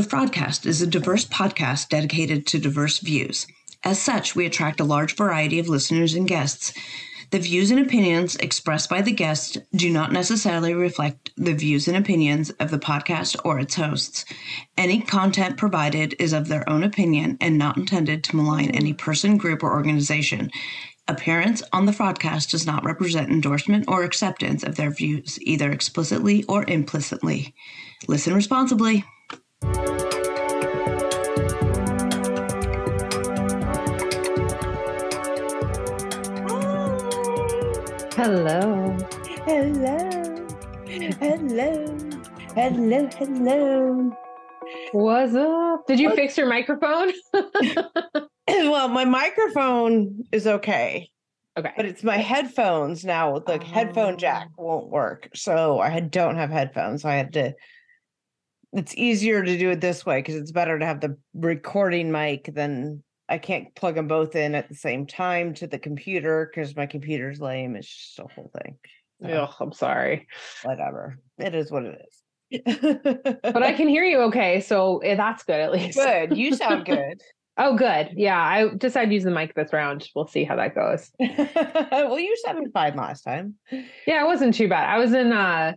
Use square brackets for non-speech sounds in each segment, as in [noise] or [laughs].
The Fraudcast is a diverse podcast dedicated to diverse views. As such, we attract a large variety of listeners and guests. The views and opinions expressed by the guests do not necessarily reflect the views and opinions of the podcast or its hosts. Any content provided is of their own opinion and not intended to malign any person, group, or organization. Appearance on the Fraudcast does not represent endorsement or acceptance of their views, either explicitly or implicitly. Listen responsibly. Hello. Hello. Hello. Hello. Hello. What's up? Did you fix your microphone? [laughs] well, my microphone is okay, okay. but it's my headphones now. The ah. headphone jack won't work. So I don't have headphones. So I had to. It's easier to do it this way because it's better to have the recording mic than I can't plug them both in at the same time to the computer because my computer's lame. It's just a whole thing. So, Ugh, I'm sorry. whatever. It is what it is. But I can hear you okay, so eh, that's good at least. good. You sound [laughs] good. Oh, good. Yeah, I decided to use the mic this round. We'll see how that goes. [laughs] well, you sounded fine last time. Yeah, it wasn't too bad. I was in uh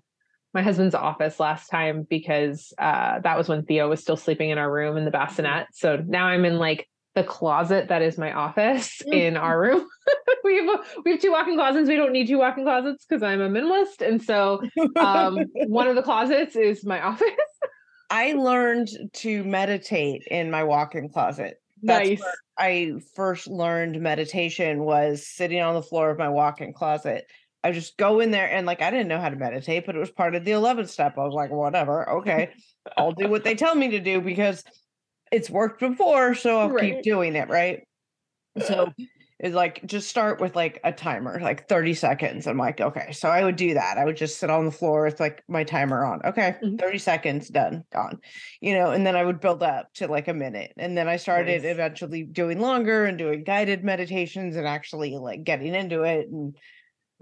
my husband's office last time because uh that was when Theo was still sleeping in our room in the bassinet. So now I'm in like the closet that is my office in our room. [laughs] we have a, we have two walk-in closets. We don't need two walk-in closets because I'm a minimalist, and so um, one of the closets is my [laughs] office. I learned to meditate in my walk-in closet. That's nice. I first learned meditation was sitting on the floor of my walk-in closet. I just go in there and like I didn't know how to meditate, but it was part of the 11th step. I was like, whatever, okay, I'll do what they tell me to do because it's worked before, so I'll Right. keep doing it, right? So it's like just start with like a timer, like 30 seconds. I'm like, okay. So I would do that. I would just sit on the floor with like my timer on. Okay, Mhm. 30 seconds, done, gone. You know, and then I would build up to like a minute. And then I started Nice. eventually doing longer and doing guided meditations and actually like getting into it. And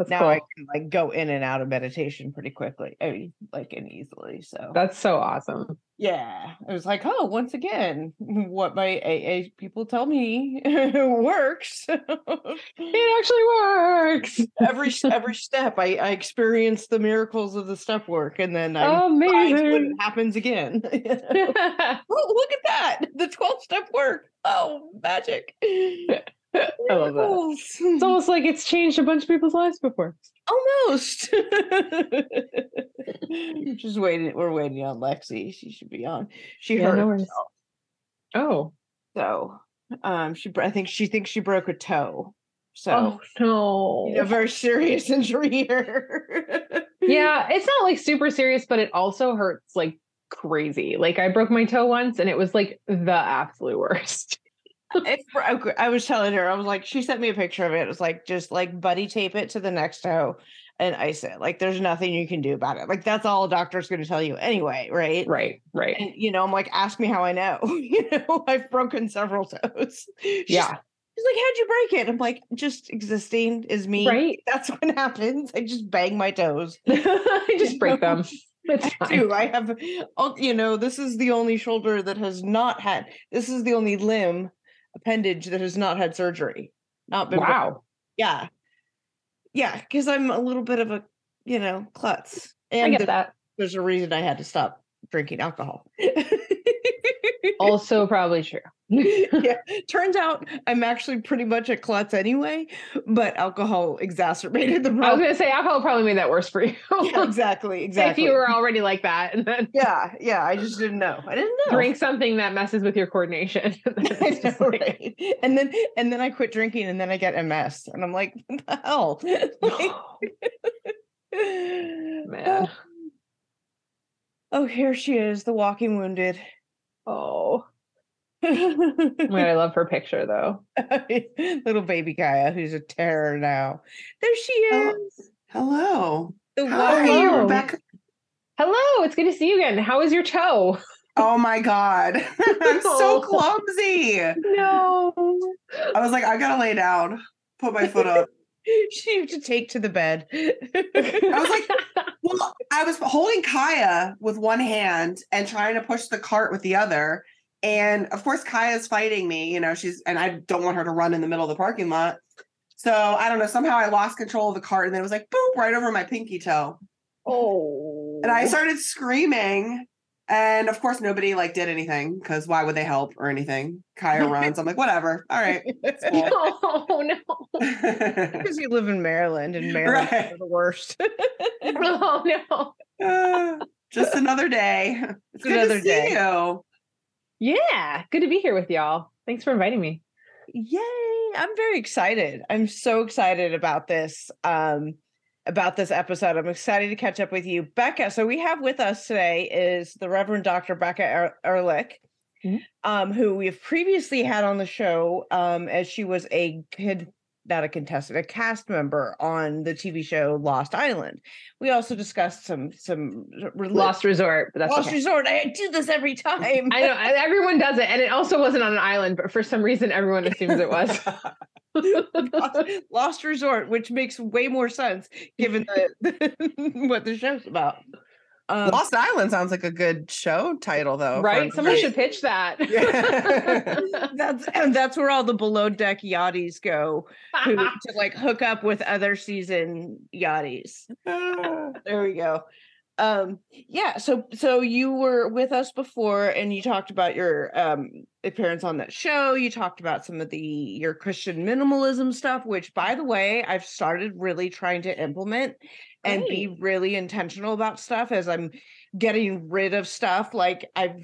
That's now cool. I can like go in and out of meditation pretty quickly. I mean, like and easily. So That's so awesome. yeah, it was like, oh, once again, [laughs] what my AA people tell me [laughs] works. It actually works. [laughs] every every step, I I experience the miracles of the step work, and then I find when it happens again. oh, look at that! The twelve step work. Oh, magic! I love that. It's almost like it's changed a bunch of people's lives before. Almost. [laughs] Just waiting. We're waiting on Lexi. She should be on. She Yeah, hurt no herself. Oh. So, um, she. I think she thinks she broke a toe. So, Oh no. you know, very serious [laughs] injury here. yeah, it's not like super serious, but it also hurts like crazy. Like I broke my toe once and it was like the absolute worst. It broke. I was telling her, I was like, she sent me a picture of it. It was like, just like buddy tape it to the next toe and ice it. Like, there's nothing you can do about it. Like, that's all a doctor's going to tell you anyway, right? Right, right. And, you know, I'm like, ask me how I know. [laughs] you know, I've broken several toes. [laughs] She's- Yeah. She's like, how'd you break it? I'm like, just existing is me. Right. [laughs] That's what happens. I just bang my toes. I just break them. It's I do. I have, oh, you know, this is the only shoulder that has not had, this is the only limb appendage that has not had surgery. Not been. Wow. Yeah. Yeah. Cause I'm a little bit of a, you know, klutz. I And that. there's a reason I had to stop drinking alcohol. [laughs] Also probably true. [laughs] [laughs] yeah. Turns out I'm actually pretty much a klutz anyway, but alcohol exacerbated the problem. I was gonna say alcohol probably made that worse for you. [laughs] Yeah, exactly. If you were already like that and then yeah. Yeah. I just didn't know. I didn't know. drink something that messes with your coordination. I know, like- right? And then and then I quit drinking and then I get MS and I'm like, what the hell? [gasps] [sighs] Man. Oh, here she is, the walking wounded. Oh. My God, I love her [laughs] picture though. [laughs] Little baby Kaya, who's a terror now. There she is. Hello. The Hi, walking Hello. Rebecca. Hello, it's good to see you again. How is your toe? Oh my God. [laughs] I'm so clumsy. No. I was like, I gotta lay down, put my foot up. she had to take to the bed. I was like, well, I was holding Kaya with one hand and trying to push the cart with the other. And of course, Kaya's fighting me, you know, she's, and I don't want her to run in the middle of the parking lot. So I don't know, somehow I lost control of the cart and then it was like, boop, right over my pinky toe. oh. And I started screaming. And of course, nobody like did anything because why would they help or anything? Kaya [laughs] runs. I'm like, whatever. All right. cool. [laughs] Oh no. [laughs] Because you live in Maryland and Maryland Right. are the worst. Oh no. Uh, just another day. It's good Another to see day. you. Yeah. Good to be here with y'all. Thanks for inviting me. Yay! I'm very excited. I'm so excited about this. Um, about this episode. I'm excited to catch up with you, Becca. So we have with us today is the Reverend Dr. Becca er- Ehrlich, Mhm. um, who we have previously had on the show um, as she was a kid, not a contestant, a cast member on the TV show Lost Island. We also discussed some some Lost Resort, but that's Lost okay. Resort. I do this every time. I know everyone does it, and it also wasn't on an island, but for some reason, everyone assumes it was. [laughs] Lost, Lost Resort, which makes way more sense given the, [laughs] what the show's about. Um, Lost Island sounds like a good show title, though. for- right? Someone should pitch that. [laughs] Yeah. [laughs] [laughs] that's and that's where all the below deck yachties go who, to like hook up with other season yachties. There we go. Um, yeah, so so you were with us before and you talked about your um appearance on that show. You talked about some of the your Christian minimalism stuff, which by the way, I've started really trying to implement and be really intentional about stuff as I'm getting rid of stuff. Like I've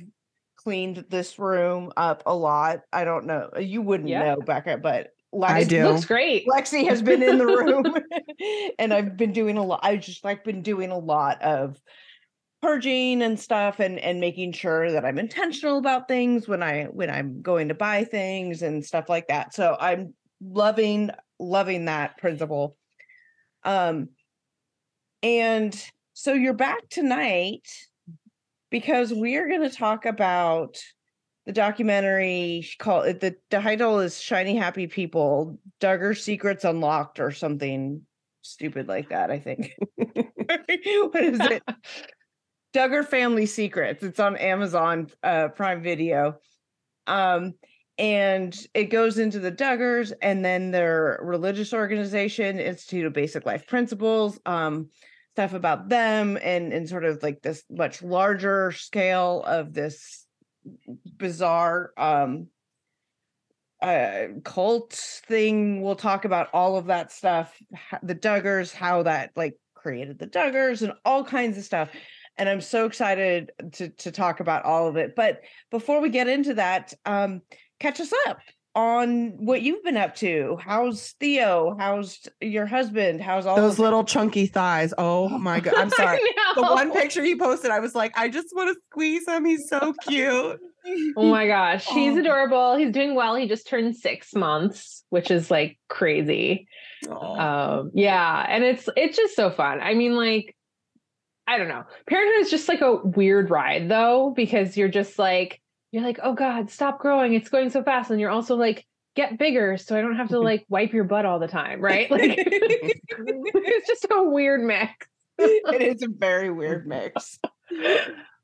cleaned this room up a lot. I don't know. You wouldn't Yeah. know, Becca, but I do. Looks great. Lexi has been in the room [laughs] [laughs] and I've been doing a lot. I've just like been doing a lot of purging and stuff and and making sure that I'm intentional about things when I when I'm going to buy things and stuff like that. So I'm loving loving that principle. Um and so you're back tonight because we're going to talk about the documentary called the, title is Shiny Happy People, Duggar Secrets Unlocked or something stupid like that, I think. [laughs] what is it? Duggar Family Secrets. It's on Amazon uh, Prime Video. Um, and it goes into the Duggars and then their religious organization, Institute of Basic Life Principles, um, stuff about them and and sort of like this much larger scale of this bizarre um uh cult thing. We'll talk about all of that stuff the duggars how that like created the duggars and all kinds of stuff. And i'm so excited to to talk about all of it. But before we get into that um catch us up on what you've been up to how's theo how's your husband how's all Those of it? little chunky thighs. Oh my god. [laughs] I'm sorry. The one picture you posted, I was like, I just want to squeeze him. He's so cute. Oh my gosh, he's Oh. adorable. He's doing well. He just turned six months, which is like crazy. Aw. Um, yeah, and it's it's just so fun. I mean, like, I don't know. Parenthood is just like a weird ride though, because you're just like you're like, oh God, stop growing. It's going so fast. And you're also like, get bigger so I don't have to like wipe your butt all the time, right? Like [laughs] it's just a weird mix. it is a very weird mix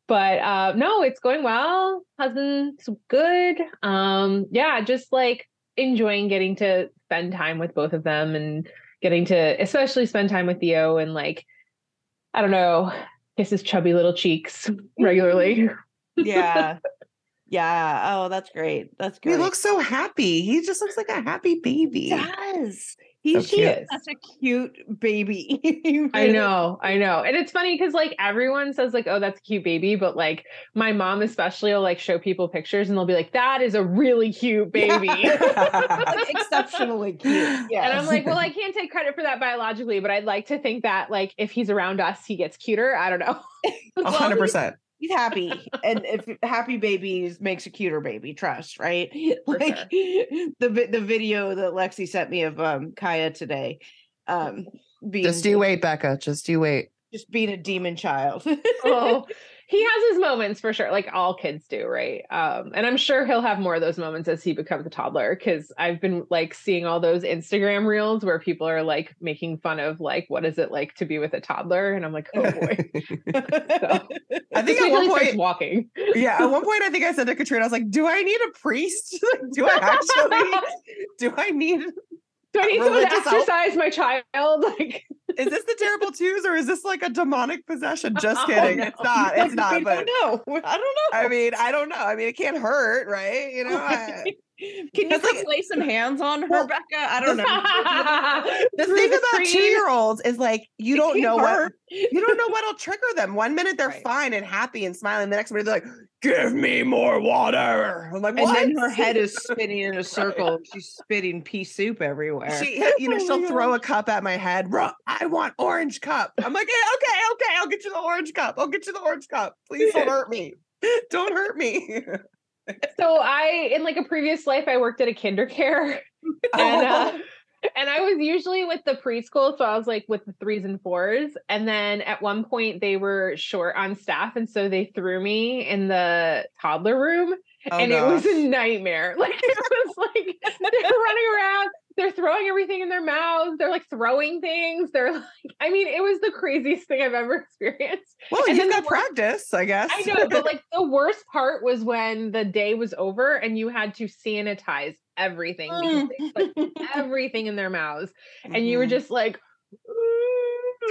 but uh no it's going well husband's good um yeah just like enjoying getting to spend time with both of them and getting to especially spend time with theo and like i don't know kiss his chubby little cheeks regularly yeah yeah oh that's great that's great. He looks so happy. He just looks like a happy baby. he does he's cute. just such a cute baby [laughs] He I know, I know. And it's funny because like everyone says, like, oh, that's a cute baby, but like my mom especially will like show people pictures and they'll be like, that is a really cute baby. [laughs] Like, [laughs] exceptionally cute yeah And I'm like, well, I can't take credit for that biologically, but I'd like to think that like if he's around us, he gets cuter. I don't know. A hundred percent. He's happy and if [laughs] happy babies makes a cuter baby trust right For like sure. [laughs] the the video that lexi sent me of um kaya today um being Just do wait, Becca. Just do wait. just being a demon child oh, [laughs] he has his moments for sure like all kids do right um and i'm sure he'll have more of those moments as he becomes a toddler because i've been like seeing all those instagram reels where people are like making fun of like what is it like to be with a toddler and i'm like oh boy [laughs] so, I think at one point, walking yeah, at one point, I think I said to Katrina, I was like, "Do I need a priest? [laughs] Do I actually? [laughs] do I need? do i need someone to exercise my child like Is this the terrible [laughs] twos or is this like a demonic possession? [laughs] Just Oh, kidding. no. It's not. It's [laughs] not. But don't know. I don't know. I mean, I don't know. I mean, it can't hurt, right? You know. I, Can you like- lay some hands on her, Well, Becca? I don't know. [laughs] the thing the about two year olds is like you don't know what you don't know [laughs] what'll trigger them. One minute they're Right. fine and happy and smiling. The next minute they're like, "Give me more water." I'm like, And then her head is spinning in a [laughs] circle. and She's spitting pea soup everywhere. She, you know, she'll throw a cup at my head. Bro, I want orange cup. I'm like, yeah, okay, okay, I'll get you the orange cup. I'll get you the orange cup. Please don't hurt me. Don't hurt me. So i in like a previous life i worked at a KinderCare [laughs] and uh, and I was usually with the preschool, so I was like with the threes and fours. And then at one point they were short on staff, and so they threw me in the toddler room, Oh, and it was a nightmare. [laughs] Like it was like they're running around, they're throwing everything in their mouths, they're like throwing things. They're like, I mean, it was the craziest thing I've ever [laughs] experienced. Well, And you've then the got worst- practice, I guess. I know, but like the worst part was when the day was over and you had to sanitize everything because they [laughs] everything in their mouths and you were Mhm. just like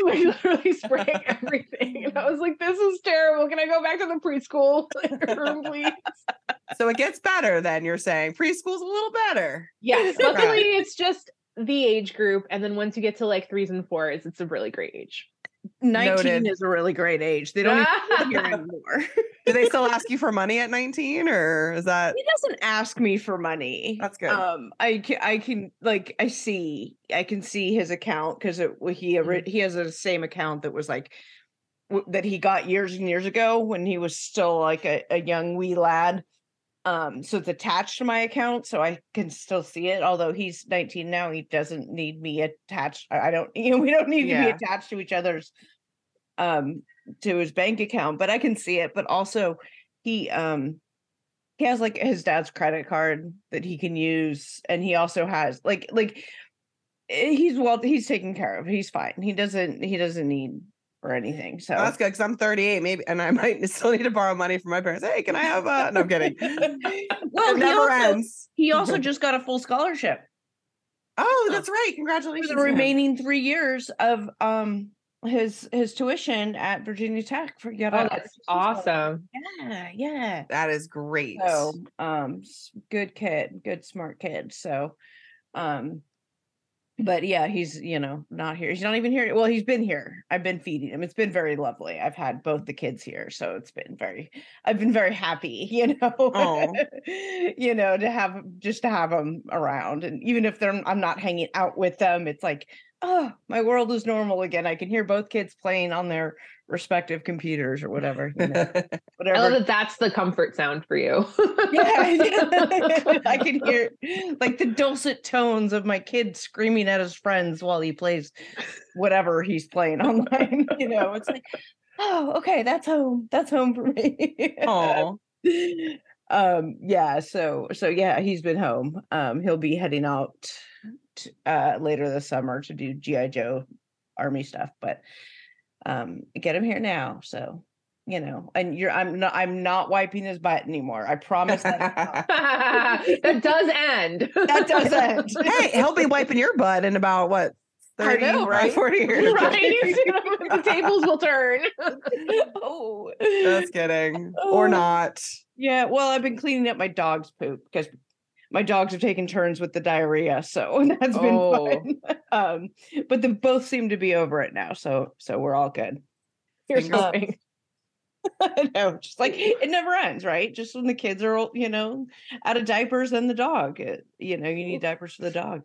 [laughs] like literally spraying [laughs] everything and i was like this is terrible. Can i go back to the preschool [laughs] room please? So it gets better then you're saying. Preschool's a little better. yes luckily it's just the age group and then once you get to like threes and fours it's a really great age 19 Noted. is a really great age. They don't even here [laughs] anymore. Do they still ask you [laughs] for money at 19 or is that he doesn't ask me for money. That's good. Um, I can, I can like I see, I can see his account because it he ori- he has the same account that was like w- that he got years and years ago when he was still like a, a young wee lad. Um, so it's attached to my account, so I can still see it. Although he's 19 now, he doesn't need me attached. I don't, you [laughs] know, we don't need to be attached to each other's um to his bank account, but I can see it. But also he um he has like his dad's credit card that he can use and he also has like like eh, he's well he's taken care of he's fine he doesn't he doesn't need or anything so that's good because I'm 38, maybe, and I [laughs] might still need to borrow money from my parents. Hey, can I have uh no I'm kidding. [laughs] well it he never also, ends. he also just got a full scholarship Oh, that's right. for Congratulations. the to him. remaining three years of um his his tuition at virginia tech for get oh that's awesome yeah yeah That is great. So, um, good kid, good smart kid. So, um, but yeah, he's you know not here. He's not even here. Well, he's been here. I've been feeding him. It's been very lovely. I've had both the kids here, so it's been very. I've been very happy. [laughs] You know, oh. Aw. [laughs] you know, to have just to have them around, and even if they're I'm not hanging out with them, it's like. Oh, my world is normal again. I can hear both kids playing on their respective computers or whatever. You know, whatever. [laughs] i love that that's the comfort sound for you yeah, yeah. [laughs] I can [laughs] hear like the dulcet tones of my kid screaming at his friends while he plays whatever he's playing online. You know, it's like, oh, okay, that's home. That's home for me. Oh, um, yeah. So, so yeah, he's been home. Um, he'll be heading out t- uh later this summer to do GI Joe army stuff, but um, get him here now. So. You know, and you're I'm not I'm not wiping his butt anymore. I promise that. [laughs] that does end that does end. [laughs] hey, he'll be wiping your butt in about what I 30 know, or right? 40 years. right [laughs] the tables will turn oh. Just kidding. Or Oh. not. Yeah, well, I've been cleaning up my dog's poop because my dogs have taken turns with the diarrhea, so [laughs] that's been Oh. fun. [laughs] Um, but they both seem to be over it now, so so we're all good. Here's hoping. [laughs] I know, just like it never ends, right? Just when the kids are, all, you know, out of diapers, then the dog, it, you know, you need diapers for the dog.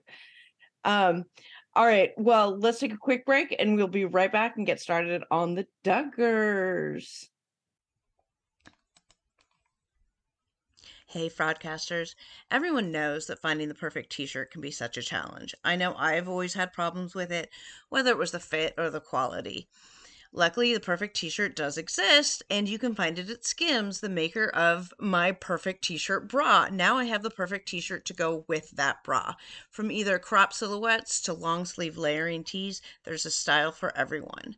Um, all right, well, let's take a quick break and we'll be right back and get started on the Duggars. Hey, fraudcasters. Everyone knows that finding the perfect t shirt can be such a challenge. I know I've always had problems with it, whether it was the fit or the quality. Luckily, the perfect t shirt does exist, and you can find it at Skims, the maker of my perfect t shirt bra. Now I have the perfect t shirt to go with that bra. From either crop silhouettes to long sleeve layering tees, there's a style for everyone.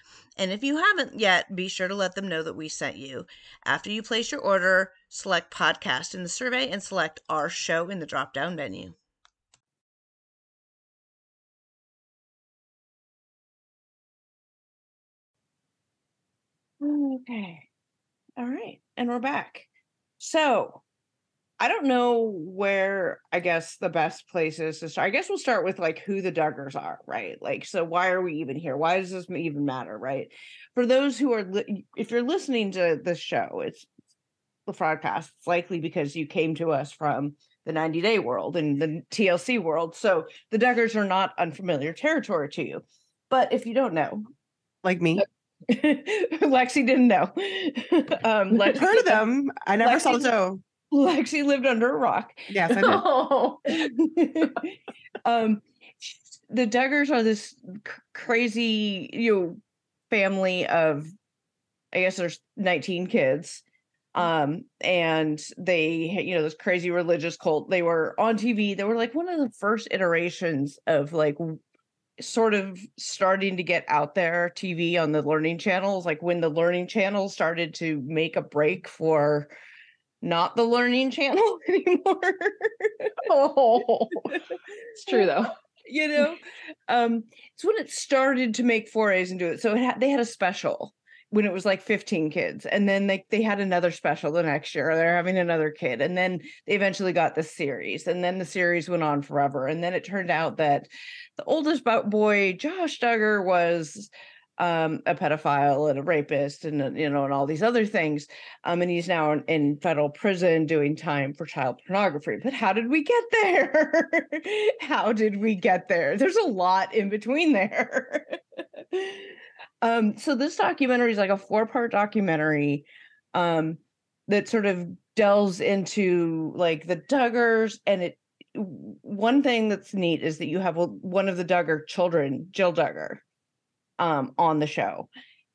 And if you haven't yet, be sure to let them know that we sent you. After you place your order, select podcast in the survey and select our show in the drop down menu. Okay. All right. And we're back. So I don't know where I guess the best place is to start. I guess we'll start with like who the Duggars are, right? Like, so why are we even here? Why does this even matter, right? For those who are, li- if you're listening to this show, it's the Fraudcast. It's likely because you came to us from the 90 day world and the TLC world. So the Duggars are not unfamiliar territory to you. But if you don't know, Like me. [laughs] Lexi didn't know. [laughs] um, I've Lexi, heard of them. I never saw the Lexi- show. Lexi lived under a rock. Yes, I [laughs] did. Oh. [laughs] um the duggars are this c- crazy you know family of i guess there's 19 kids um and they you know this crazy religious cult they were on tv they were like one of the first iterations of like sort of starting to get out there tv on the learning channels like when the learning channel started to make a break for not the learning channel [laughs] anymore oh. It's true though. you know um it's when it started to make forays into it so it had, they had a special when it was like 15 kids and then they they had another special the next year they're having another kid and then they eventually got the series and then the series went on forever and then it turned out that the oldest boy josh duggar was um a pedophile and a rapist and uh, you know and all these other things um and he's now in, federal prison doing time for child pornography. But how did we get there? [laughs] How did we get there? There's a lot in between there. [laughs] Um so this documentary is like a four part documentary um that sort of delves into like the duggars and it one thing that's neat is that you have one of the duggar children jill duggar um on the show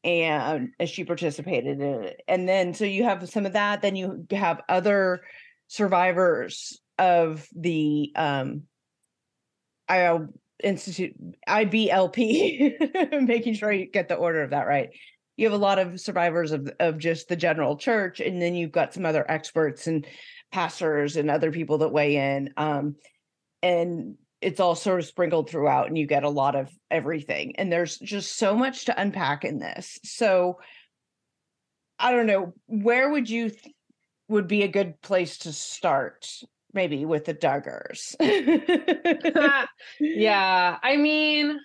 and as she participated in it and then so you have some of that then you have other survivors of the um Institute IBLP, [laughs] making sure you get the order of that right. You have a lot of survivors of of just the general church, and then you've got some other experts and pastors and other people that weigh in. Um, and it's all sort of sprinkled throughout, and you get a lot of everything. And there's just so much to unpack in this. So I don't know, where would you th- would be a good place to start? Maybe with the Duggars. [laughs] yeah. I mean,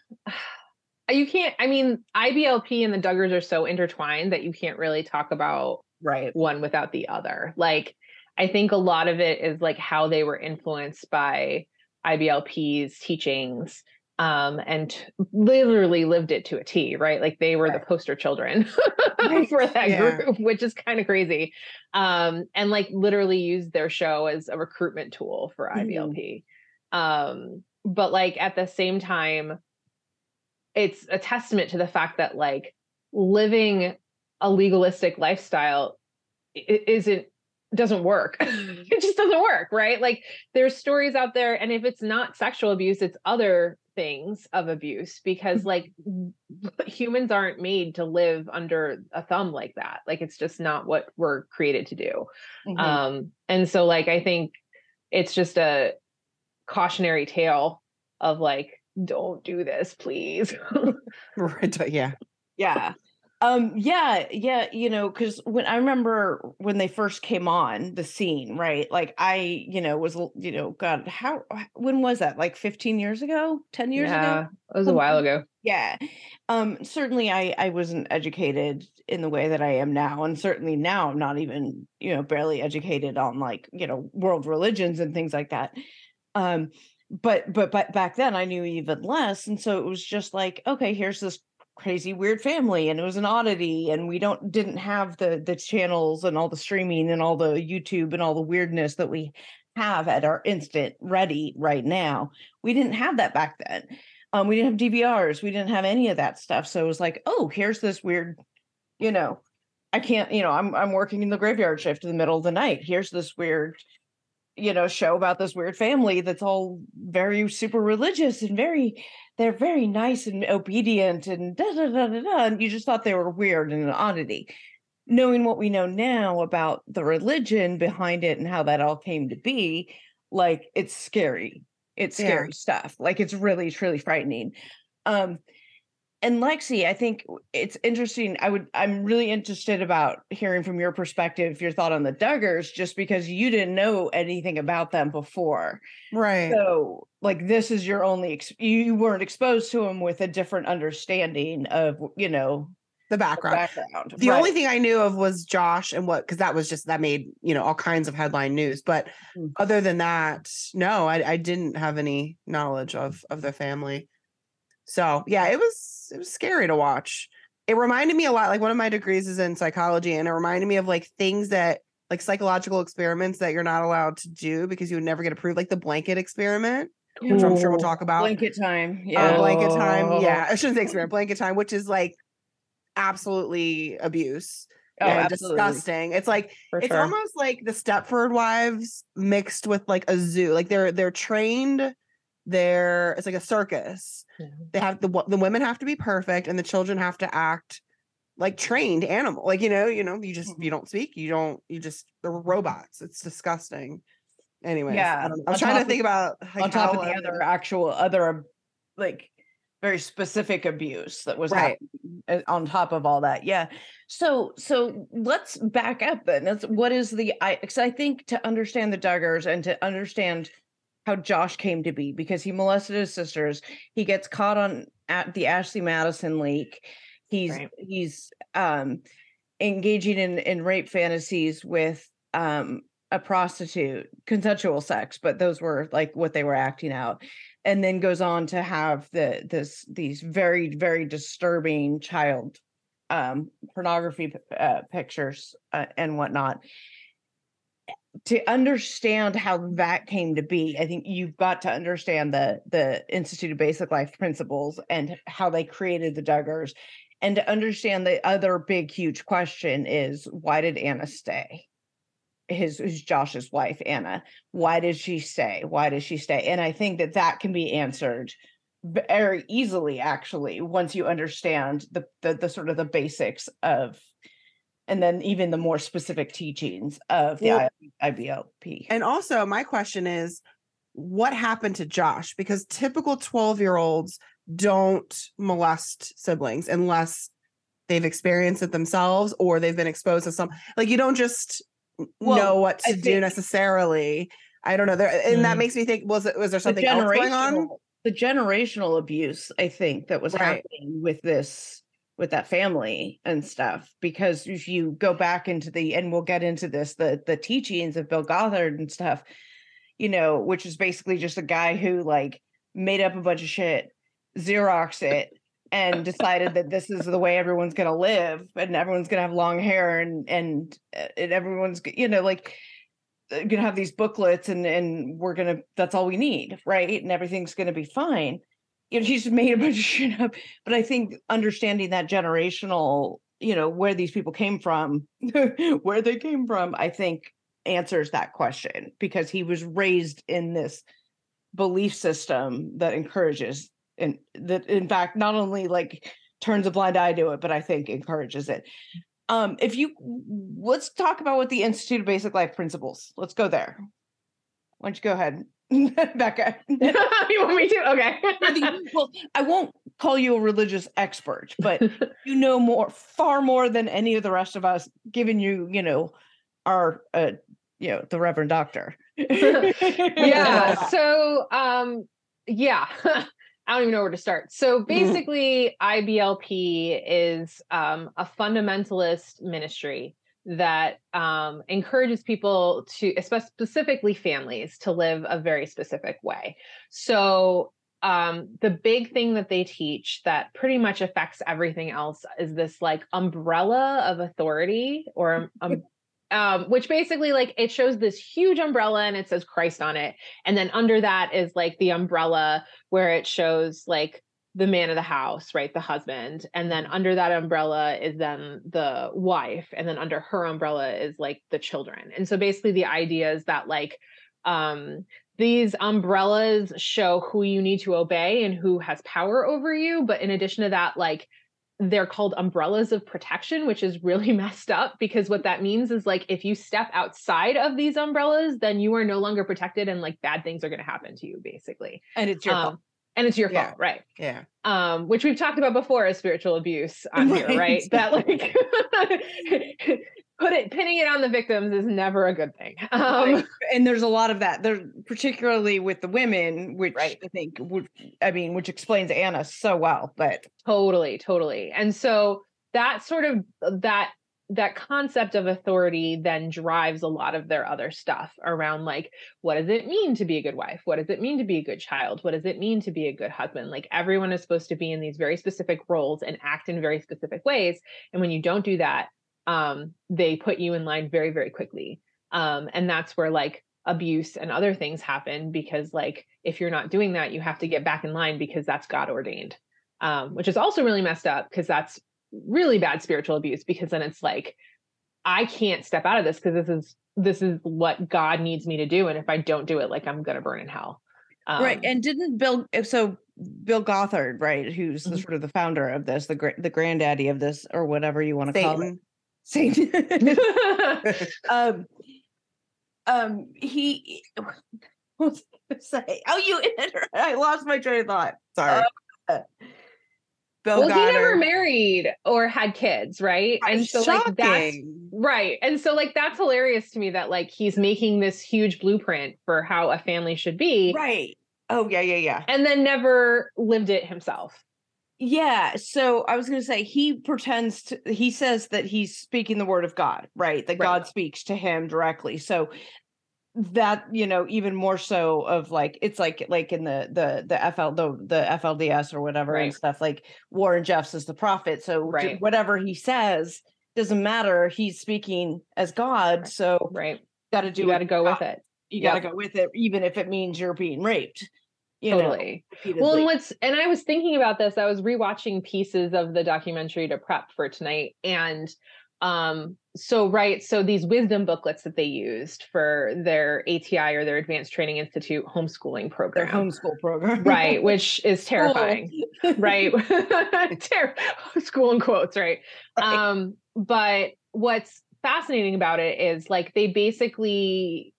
you can't, I mean, IBLP and the Duggars are so intertwined that you can't really talk about right. one without the other. Like, I think a lot of it is like how they were influenced by IBLP's teachings um, and literally lived it to a T, right? Like they were Right. the poster children [laughs] Right. for that Yeah. group, [laughs] which is kind of crazy. Um, and like literally used their show as a recruitment tool for. IBLP. Um, but like at the same time, it's a testament to the fact that like living a legalistic lifestyle isn't doesn't work. [laughs] It just doesn't work right? Like there's stories out there and if it's not sexual abuse it's other things of abuse because like humans aren't made to live under a thumb like that. Like it's just not what we're created to do. Mhm. um and so like i think it's just a cautionary tale of like don't do this please. [laughs] [laughs] Right, yeah. yeah um yeah yeah you know because when i remember when they first came on the scene right like i you know was you know god how when was that? Like 15 years ago? 10 years yeah ago it was a while ago. yeah. Um certainly i i wasn't educated in the way that i am now and certainly now i'm not even you know barely educated on like you know world religions and things like that. Um but but but back then i knew even less and so it was just like okay here's this crazy weird family and it was an oddity and we don't didn't have the the channels and all the streaming and all the youtube and all the weirdness that we have at our instant ready right now. We didn't have that back then. Um we didn't have dvrs we didn't have any of that stuff so it was like oh here's this weird you know i can't you know i'm i'm working in the graveyard shift in the middle of the night. Here's this weird you know show about this weird family that's all very super religious and very they're very nice and obedient and da da da da da and you just thought they were weird and an oddity. Knowing what we know now about the religion behind it and how that all came to be like it's scary. It's Yeah. scary stuff. Like it's really truly frightening. Um and lexi i think it's interesting i would i'm really interested about hearing from your perspective your thought on the duggars just because you didn't know anything about them before Right. so like this is your only ex- you weren't exposed to them with a different understanding of you know the the background. background The only thing I knew of was Josh and what, because that was just that made you know all kinds of headline news. But Mm. other than that, no, I, I didn't have any knowledge of of the family. So yeah, it was it was scary to watch. It reminded me a lot. Like one of my degrees is in psychology, and it reminded me of like things that like psychological experiments that you're not allowed to do because you would never get approved, like the blanket experiment, which I'm sure we'll talk about. blanket time Uh, yeah blanket time. Yeah, I shouldn't say [laughs] experiment. Blanket time, which is like absolutely abuse Oh, and disgusting. It's like for it's sure. almost like the Stepford Wives mixed with like a zoo. Like they're they're trained. They're it's like a circus. Yeah. They have the the women have to be perfect, and the children have to act like trained animal. Like you know, you know, you just you don't speak. You don't. You just they're robots. It's disgusting. Anyway, Yeah, I don't know. I on was trying to top think of- about like, on top of the other actual other like very specific abuse that was Right. uh, on top of all that yeah so so let's back up then That's, what is the i because i think to understand the duggars and to understand how josh came to be because he molested his sisters he gets caught on at the ashley madison leak he's Right. he's um engaging in in rape fantasies with um a prostitute consensual sex but those were like what they were acting out and then goes on to have the this these very very disturbing child um pornography uh, pictures uh, and whatnot to understand how that came to be i think you've got to understand the the institute of basic life principles and how they created the duggars and to understand the other big huge question is why did anna stay? His, his josh's wife anna why did she stay? Why does she stay? And i think that that can be answered very easily actually once you understand the the, the sort of the basics of and then even the more specific teachings of the Well, I- IBLP. And also, my question is, what happened to Josh? Because typical 12 year olds don't molest siblings unless they've experienced it themselves or they've been exposed to some, like, you don't just Well, know what to I do think- necessarily. I don't know. There, and that Mm. makes me think, was it, was there The something else going on? The generational abuse, I think, that was Right. happening with this with that family and stuff because if you go back into the and we'll get into this the the teachings of bill gothard and stuff you know which is basically just a guy who like made up a bunch of shit xerox it and decided that this is the way everyone's going to live and everyone's going to have long hair and and uh, and everyone's you know like uh, gonna have these booklets and and we're gonna that's all we need right? And everything's gonna be fine you know he's made a bunch of [laughs] shit up but i think understanding that generational you know where these people came from [laughs] where they came from i think answers that question because he was raised in this belief system that encourages and that in fact not only like turns a blind eye to it, but I think encourages it. Um, if you let's talk about what the Institute of Basic Life Principles. Let's go there. Why don't you go ahead, [laughs] Becca? [laughs] you want me to? Okay. well, I won't call you a religious expert, but [laughs] you know more, far more than any of the rest of us, given you, you know, our, uh, you know, the Reverend Doctor. yeah. So, um, yeah. I don't even know where to start. So Mm-hmm. basically, IBLP is um, a fundamentalist ministry that um, encourages people to, specifically families, to live a very specific way. So um, the big thing that they teach that pretty much affects everything else is this like umbrella of authority or um, um, [laughs] which basically like it shows this huge umbrella and it says Christ on it. And then under that is like the umbrella where it shows like the man of the house, right? The husband. And then under that umbrella is then the wife. And then under her umbrella is like the children. And so basically the idea is that like um these umbrellas show who you need to obey and who has power over you. But in addition to that, like they're called umbrellas of protection, which is really [laughs] messed up because what that means is like if you step outside of these umbrellas, then you are no longer protected and like bad things are going to happen to you, basically. and it's your Um, fault. And it's your Yeah. fault, right? Yeah. Um, which we've talked about before as spiritual abuse on here, Right. right? That like [laughs] put it pinning it on the victims is never a good thing. Um, Right. and there's a lot of that there particularly with the women which Right. i think would i mean which explains anna so well but totally totally and so that sort of that that concept of authority then drives a lot of their other stuff around like what does it mean to be a good wife? What does it mean to be a good child? What does it mean to be a good husband? Like everyone is supposed to be in these very specific roles and act in very specific ways and when you don't do that um they put you in line very very quickly. Um and that's where like abuse and other things happen because like if you're not doing that you have to get back in line because that's god ordained um, which is also really messed up because that's really bad spiritual abuse because then it's like i can't step out of this because this is this is what god needs me to do. And if i don't do it like i'm gonna burn in hell. Right. Um, and didn't bill uh, so bill gothard right who's the Mhm. sort of the founder of this the the granddaddy of this or whatever you want to call it. Satan. [laughs] [laughs] Um um he [laughs] what was I say? Oh you i lost my train of thought. Sorry. Uh, Bill well he never married or had kids right? And so like that's right. And so like that's hilarious to me that like he's making this huge blueprint for how a family should be. Right. Oh yeah yeah yeah. And then never lived it himself. Yeah, so I was going to say he pretends to he says that he's speaking the word of God, right? That Right. God speaks to him directly. So that, you know, even more so of like it's like like in the the the FL the the FLDS or whatever and stuff like Warren Jeffs is the prophet. So Right. whatever he says doesn't matter. He's speaking as God, so right got to do you got to go with it You got to go with it even if it means you're being raped. You know, totally well and what's and i was thinking about this i was rewatching pieces of the documentary to prep for tonight and um so right so these wisdom booklets that they used for their ati or their advanced training institute homeschooling their program. homeschool program. right [laughs] which is terrifying. Right. [laughs] Ter- school in quotes right? Right. um but what's fascinating about it is like they basically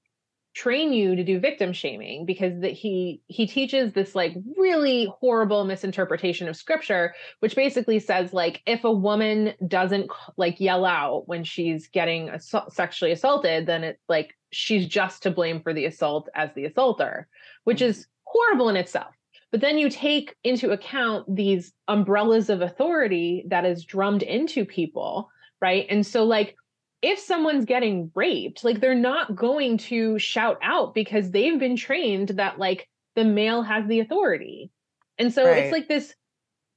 train you to do victim shaming because that he he teaches this like really horrible misinterpretation of scripture which basically says like if a woman doesn't like yell out when she's getting assault, sexually assaulted then it's like she's just to blame for the assault as the assaulter which is mm-hmm. horrible in itself. But then you take into account these umbrellas of authority that is drummed into people right? And so like if someone's getting raped like they're not going to shout out because they've been trained that like the male has the authority and so Right. it's like this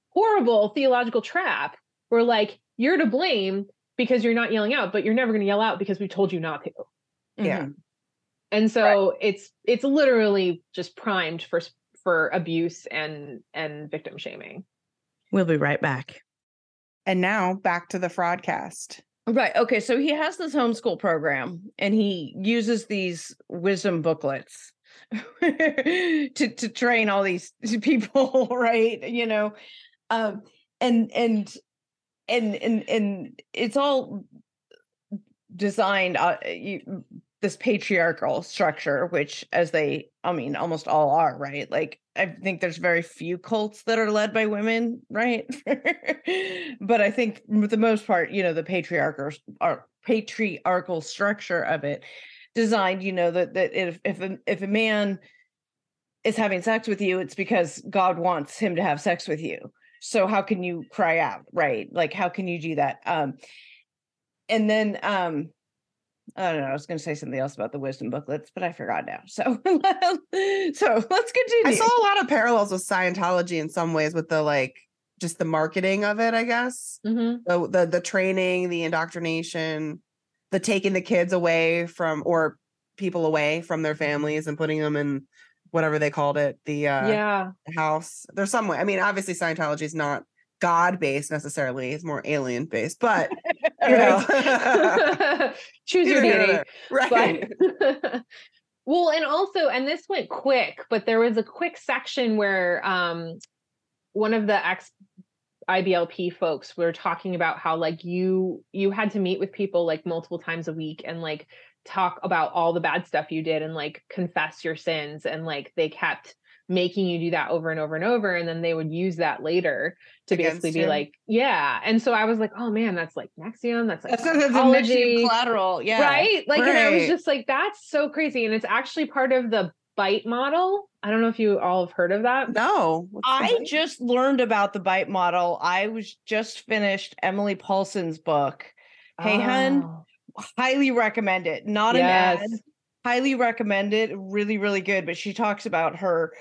horrible theological trap where like you're to blame because you're not yelling out but you're never going to yell out because we told you not to Yeah. Mhm. and so it's it's literally just primed for for abuse and and victim shaming We'll be right back. And now back to the fraudcast. Right. Okay. So he has this homeschool program and he uses these wisdom booklets [laughs] to to train all these [laughs] people right you know um and and and and and it's all designed uh, this patriarchal structure which as they i mean almost all are right? Like i think there's very few cults that are led by women right? [laughs] But i think for the most part you know the patriarchal are patriarchal structure of it designed you know that that if if a, if a man is having sex with you it's because god wants him to have sex with you. So how can you cry out right? Like how can you do that? Um and then um I don't know. I was going to say something else about the wisdom booklets, but I forgot now. So, [laughs] so let's continue. I saw a lot of parallels with Scientology in some ways, with the like just the marketing of it. I guess Mhm. the the, the training, the indoctrination, the taking the kids away from or people away from their families and putting them in whatever they called it, the uh, yeah. house. There's some way. I mean, obviously Scientology is not God based necessarily; it's more alien based. But [laughs] you know, [laughs] [laughs] Choose your deity. right? But well, and also, and this went quick, but there was a quick section where um one of the ex IBLP folks were talking about how like you you had to meet with people like multiple times a week and like talk about all the bad stuff you did and like confess your sins and like they kept making you do that over and over and over and then they would use that later to Against basically be you. like yeah and so i was like oh man that's like NXIVM that's like That's, that's the psychology NXIVM collateral. Yeah. right like and i was just like that's so crazy and it's actually part of the bite model i don't know if you all have heard of that no, what's I just learned about the bite model. I was just finished Emily Paulson's book. Hey, hun, Oh, highly recommend it. Not yes. an ad. Highly recommend it. Really, really good. But she talks about her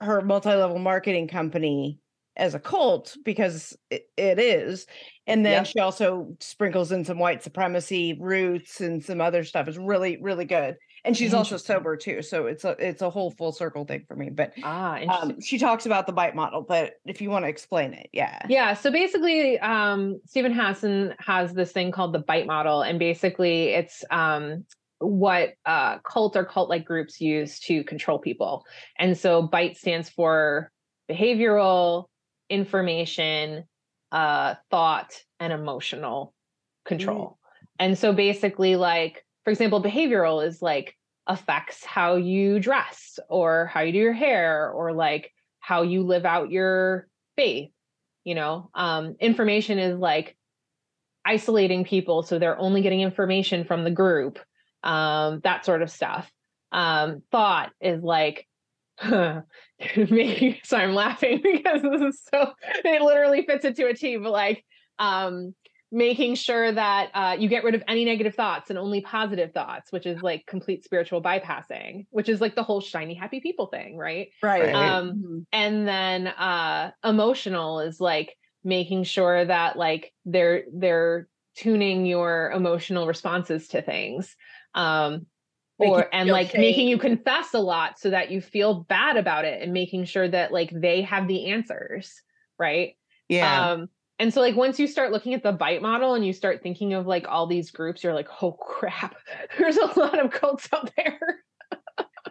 her multi-level marketing company as a cult because it, it is. And then Yep. she also sprinkles in some white supremacy roots and some other stuff. It's really, really good. And she's also sober too. So it's a it's a whole full circle thing for me. But ah um, she talks about the bite model, but if you want to explain it, yeah. Yeah. So basically, um, Steven Hassan has this thing called the bite model, and basically, it's um, what uh, cult or cult like groups use to control people. And so, bite stands for behavioral, information, uh, thought, and emotional control. And so, basically, like for example, behavioral is like affects how you dress or how you do your hair or like how you live out your faith you know um information is like isolating people so they're only getting information from the group um that sort of stuff um thought is like [laughs] maybe [laughs] so i'm laughing [laughs] because this is so it literally fits into a t but like um making sure that uh, you get rid of any negative thoughts and only positive thoughts which is like complete spiritual bypassing which is like the whole shiny happy people thing right Right. Right. um Mhm. and then uh emotional is like making sure that like they're they're tuning your emotional responses to things um Make or and feel like making you confess a lot so that you feel bad about it and making sure that like they have the answers right yeah. um and so like once you start looking at the bite model and you start thinking of like all these groups you're like oh crap [laughs] there's a lot of cults out there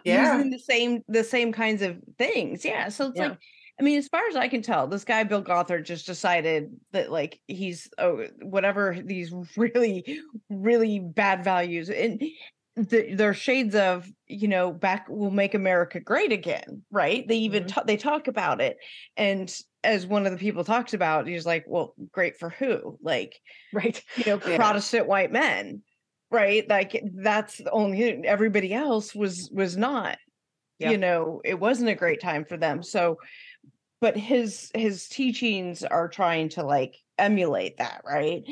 yeah. using the same the same kinds of things. Yeah. So it's Yeah. like, I mean, as far as I can tell, this guy Bill Gothard just decided that like he's oh whatever these really really bad values and the, they're shades of you know back will make America great again, right? They even Mhm. ta- they talk about it, and as one of the people talks about, he's like, well, great for who? Like right you know [laughs] Yeah. protestant white men right like that's the only everybody else was was not Yeah. you know it wasn't a great time for them so but his his teachings are trying to like emulate that right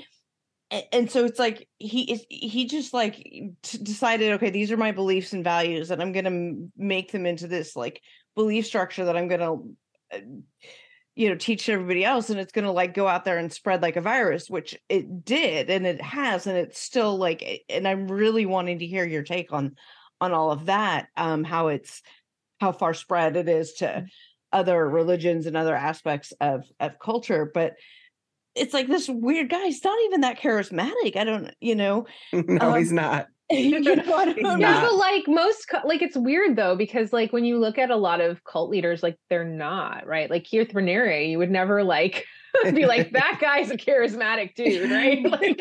and so it's like he is he just like t- decided okay these are my beliefs and values and i'm gonna m- make them into this like belief structure that i'm gonna uh, you know teach everybody else and it's going to like go out there and spread like a virus which it did and it has and it's still like and i'm really wanting to hear your take on on all of that um how it's how far spread it is to other religions and other aspects of of culture but it's like this weird guy he's not even that charismatic i don't you know [laughs] no, um, he's not. [laughs] you know what I [laughs] He's mean? Yeah, but like most, like it's weird though because like when you look at a lot of cult leaders, like they're not right. Like Keith Raniere, you would never like [laughs] be like [laughs] that guy's a charismatic dude, right? [laughs] Like,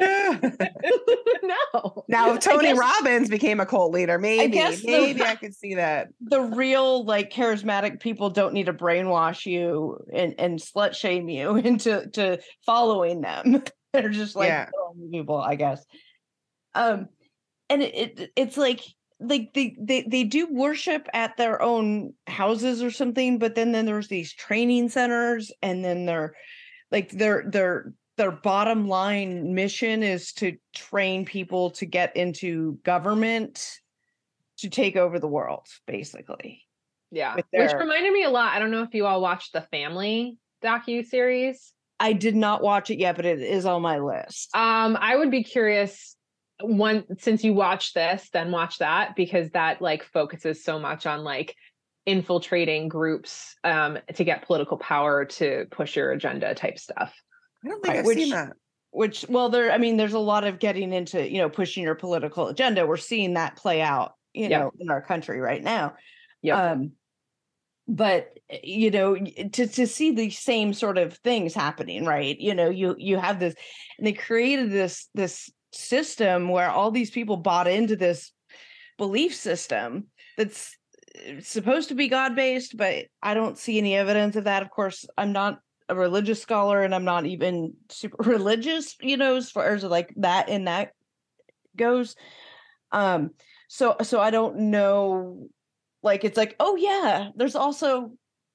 no. now, if Tony guess- Robbins became a cult leader, maybe, the- maybe I could see that. the real like charismatic people don't need to brainwash you and and slut shame you into to following them. They're just like Yeah. people, I guess. Um, and it, it it's like like they, they they do worship at their own houses or something, but then then there's these training centers, and then they're like their their their bottom line mission is to train people to get into government to take over the world, basically. Yeah. with Which reminded me a lot. I don't know if you all watched the Family docu series. I did not watch it yet, but it is on my list. Um, I would be curious one since you watch this, then watch that because that like focuses so much on like infiltrating groups um to get political power to push your agenda type stuff. I don't think Right, I've which- seen that. Which, well, there. I mean, there's a lot of getting into, you know, pushing your political agenda. We're seeing that play out, you Yeah. know, in our country right now. Yep. Um, but uh, you know, to to see the same sort of things happening, right? You know, you you have this, and they created this this system where all these people bought into this belief system that's supposed to be God based, but I don't see any evidence of that. Of course, I'm not a religious scholar and I'm not even [laughs] super religious, you know, as far as like that and that goes. Um, so so I don't know like it's like, oh yeah, there's also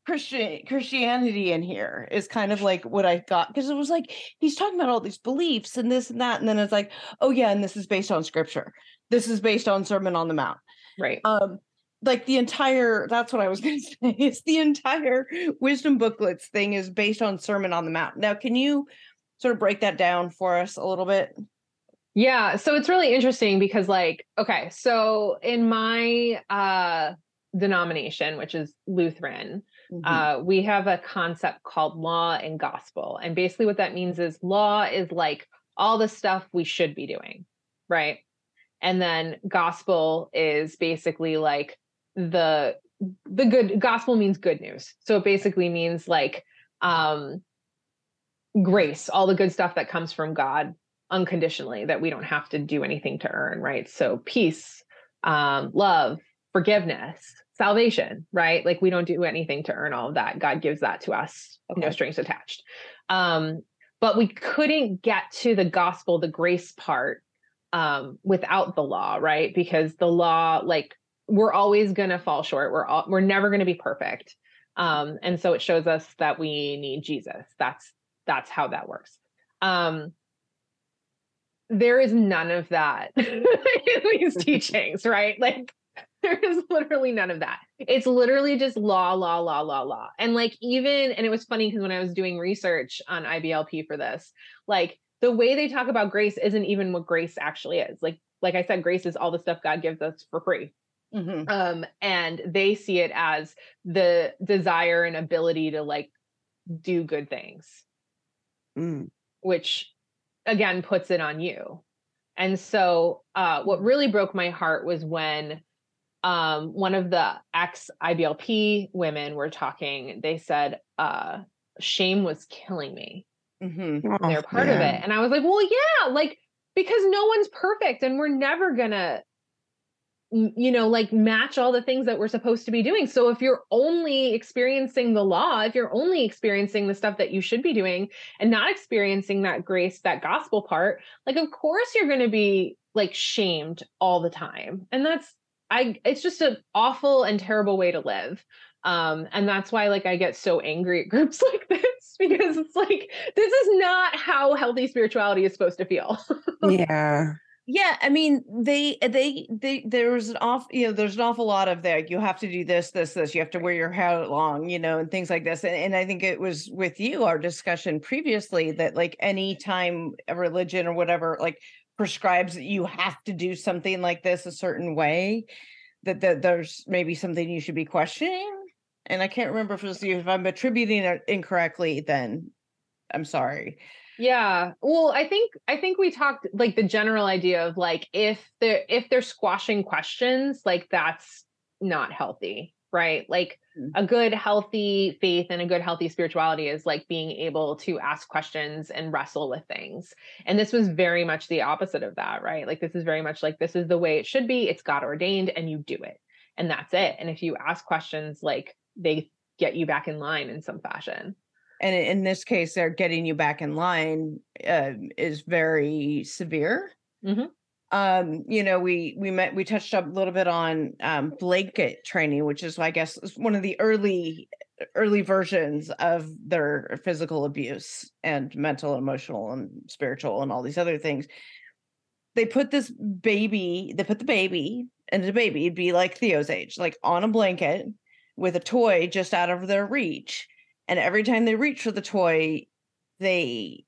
Christian Christianity in here is kind of like what I thought because it was like he's talking about all these beliefs and this and that, and then it's like, oh yeah, and this is based on scripture. This is based on Sermon on the Mount Right. um like the entire that's what i was [laughs] going to say it's the entire wisdom booklets thing is based on sermon on the mount now can you sort of break that down for us a little bit Yeah, so it's really interesting because like okay, so in my uh denomination, which is Lutheran, Mhm. uh we have a concept called law and gospel. And basically what that means is law is like all the stuff we should be doing, right? And then gospel is basically like the the good gospel means good news. So it basically means like um grace, all the good stuff that comes from God unconditionally that we don't have to do anything to earn, right? So peace, um, love, forgiveness, salvation, right? Like we don't do anything to earn all of that. God gives that to us, no strings attached. Um, but we couldn't get to the gospel, the grace part, um, without the law, right? Because the law, like, we're always going to fall short. We're all, we're never going to be perfect. Um, and so it shows us that we need Jesus. That's that's how that works. Um, there is none of that [laughs] in these [laughs] teachings, right? Like there is literally none of that. It's literally just law, law, law, law, law. And like even, and it was funny because when I was doing research on IBLP for this, like the way they talk about grace isn't even what grace actually is. Like, like I said, grace is all the stuff God gives us for free Mhm. um and they see it as the desire and ability to like do good things Mm. which again puts it on you and so uh what really broke my heart was when um one of the ex IBLP women were talking they said uh shame was killing me Mhm. Oh, they're part of it. And I was like, well, yeah, like because no one's perfect and we're never gonna m- you know like match all the things that we're supposed to be doing. So if you're only experiencing the law if you're only experiencing the stuff that you should be doing and not experiencing that grace that gospel part like of course you're going to be like shamed all the time. And that's i it's just an awful and terrible way to live. Um and that's why like i get so angry at [laughs] groups like this [laughs] because it's like this is not how healthy spirituality is supposed to feel. [laughs] Yeah. Yeah, I mean, they they they there's an off you know there's an awful lot of that. You have to do this, this, this. You have to wear your hair long, you know, and things like this. And, and I think it was with you our discussion previously that like any time a religion or whatever like prescribes that you have to do something like this a certain way, that that there's maybe something you should be questioning. And I can't remember if. If I'm attributing it incorrectly, then I'm sorry. Yeah. Well, I think I think we talked like the general idea of like if they're if they're squashing questions, like that's not healthy, right? Like Mm. a good healthy faith and a good healthy spirituality is like being able to ask questions and wrestle with things. And this was very much the opposite of that, right? Like this is very much like this is the way it should be. It's God ordained and you do it. And that's it. And if you ask questions like they get you back in line in some fashion. And in this case they're getting you back in line uh, is very severe. Mhm. um you know we we met we touched up a little bit on um blanket training which is i guess one of the early early versions of their physical abuse and mental emotional and spiritual and all these other things. They put this baby they put the baby and the baby it'd be like theo's age like on a blanket with a toy just out of their reach and every time they reach for the toy they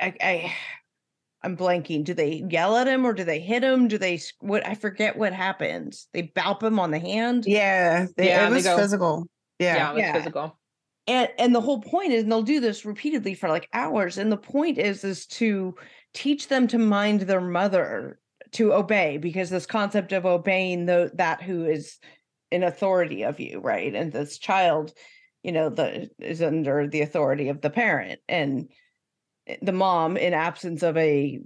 i, I [sighs] i'm blanking do they yell at him or do they hit him do they what i forget what happens they bop him on the hand Yeah, they, Yeah, it they was go- physical. Yeah, Yeah. it was Yeah. physical. and and the whole point is and they'll do this repeatedly for like hours and the point is is to teach them to mind their mother to obey because this concept of obeying the that who is in authority of you right and this child you know the is under the authority of the parent and eh, the mom in absence of a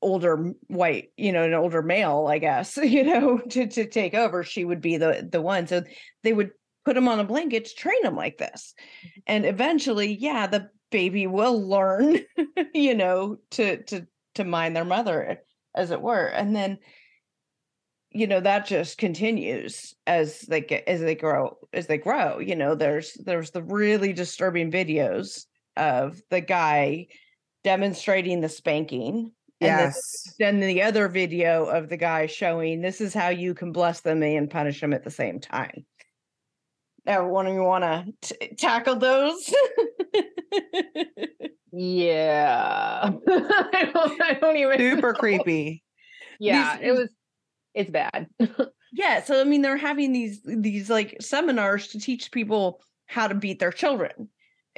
older white you know an older male i guess [laughs] you know to to take over she would be the the one. So they would put him on a blanket to train him like this. And eventually yeah the baby will learn [laughs] you know to to to mind their mother as it were. And then you know that just continues as they get as they grow as they grow you know there's there's the really disturbing videos of the guy demonstrating the spanking and then, Yes. then the other video of the guy showing this is how you can bless them and punish them at the same time now one of you want to tackle those [laughs] Yeah. [laughs] I, don't, I don't even. [laughs] Super creepy. Yeah, These- it was. It's bad. [laughs] yeah so i mean they're having these these like seminars to teach people how to beat their children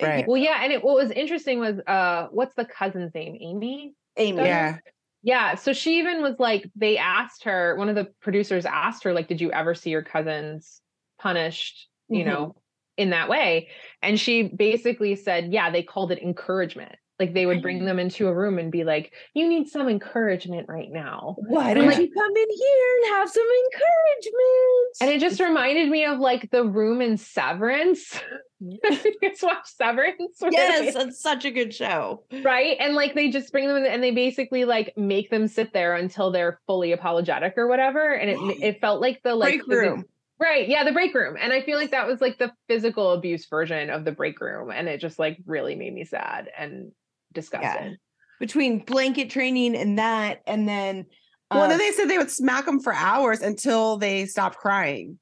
Uh, Right. well, yeah, and it, what was interesting was uh, what's the cousin's name? Amy. amy Yeah. Yeah. So she even was like, they asked her. One of the producers asked her, like, did you ever see your cousins punished? You Mhm. know, in that way, and she basically said, yeah, they called it encouragement. Like they would bring mm-hmm. them into a room and be like, you need some encouragement right now. why don't like- you come in here and have some encouragement And it just reminded me of like the room in Severance. [laughs] you guys watch Severance? Yes they- it's such a good show right. And like they just bring them in and they basically like make them sit there until they're fully apologetic or whatever. And it it felt like the like break room Right. Yeah, the break room. And I feel like that was like the physical abuse version of the break room. And it just like really made me sad and disgusting. between blanket training and that and then Well, uh, then they said they would smack them for hours until they stopped crying.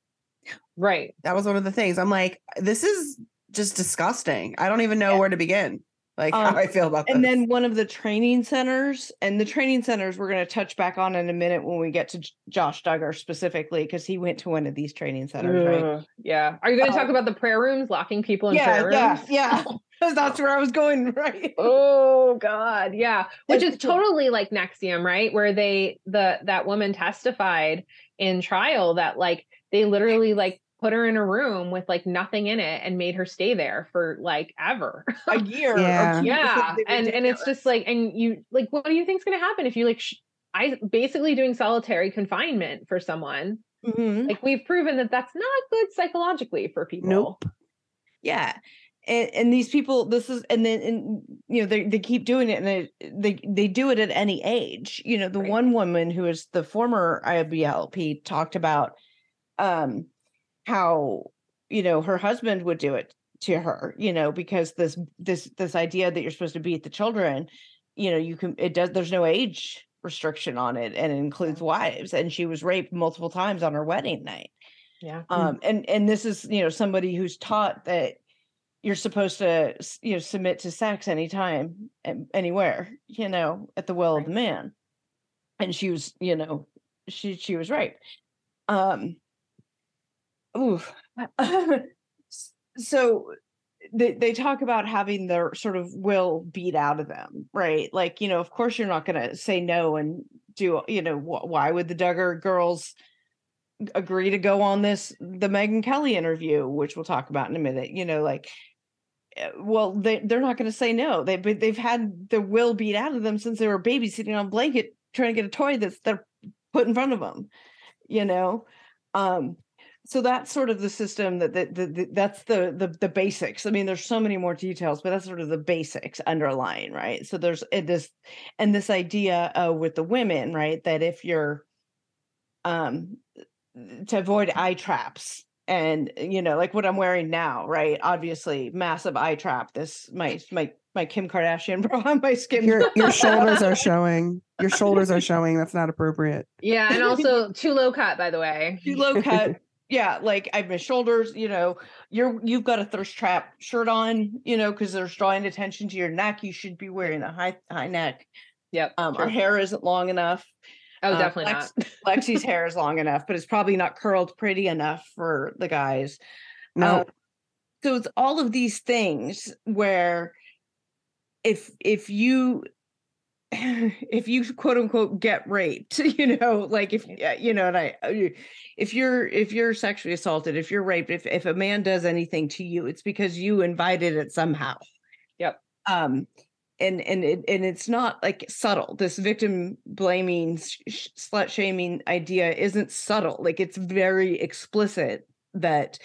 Right. That was one of the things. I'm like, this is just disgusting. I don't even know Yeah. where to begin. Like Um, how I feel about that. and this. then one of the training centers and the training centers we're going to touch back on in a minute when we get to J- josh duggar specifically because he went to one of these training centers right Yeah. Are you going to Oh. talk about the prayer rooms, locking people in yeah prayer yeah rooms? yeah 'Cause [laughs] [laughs] that's where i was going [laughs] right Oh God, yeah. Which It's is totally like NXIVM, right? Where they the that woman testified in trial that like they literally like put her in a room with like nothing in it and made her stay there for like ever. a [laughs] year Yeah. two, yeah. And and it's just like and you like what do you think's gonna happen if you like sh- I basically doing solitary confinement for someone Mhm. like we've proven that that's not good psychologically for people. Nope. yeah and, and these people this is and then and you know they, they keep doing it and they, they they do it at any age you know the Right. one woman who is the former iblp talked about um how you know her husband would do it to her you know because this this this idea that you're supposed to beat the children you know you can it does there's no age restriction on it and it includes wives and she was raped multiple times on her wedding night. Yeah. um and and this is you know somebody who's taught that you're supposed to you know submit to sex anytime and anywhere you know at the will of the man. And she was you know she she was right. Um ooh [laughs] so they, they talk about having their sort of will beat out of them, right? Like, you know, of course you're not going to say no and do, you know, wh- why would the Duggar girls agree to go on this, the Megyn Kelly interview, which we'll talk about in a minute, you know, like, eh, well, they, they're not going to say no. They, they've had the will beat out of them since they were babies sitting on a blanket trying to get a toy that's they're put in front of them, you know? Um, so that's sort of the system that, that, that, that- that's the, the the basics i mean there's so many more details but that's sort of the basics underlying right so there's uh, this and this idea uh, with the women right that if you're um to avoid eye traps and you know like what i'm wearing now right obviously massive eye trap this my my my kim kardashian [laughs] bro on my skin Your your shoulders are [laughs] showing. Your shoulders are showing. That's not appropriate. Yeah, and also [laughs] too low cut, by the way. too low cut. Yeah, like I have missed shoulders, you know, you're you've got a thirst trap shirt on, you know, because there's drawing attention to your neck. You should be wearing a high high neck. Yep. Um, our hair isn't long enough. Oh, uh, definitely Lex- not. [laughs] Lexi's hair is long enough, but it's probably not curled pretty enough for the guys. No, Um, so it's all of these things where if if you [laughs] if you quote unquote get raped [laughs] you know like if you know and i I- if you're if you're sexually assaulted if you're raped if if a man does anything to you it's because you invited it somehow. Yep. um and and it, and it's not like subtle. This victim blaming sh- slut shaming idea isn't subtle. Like it's very explicit that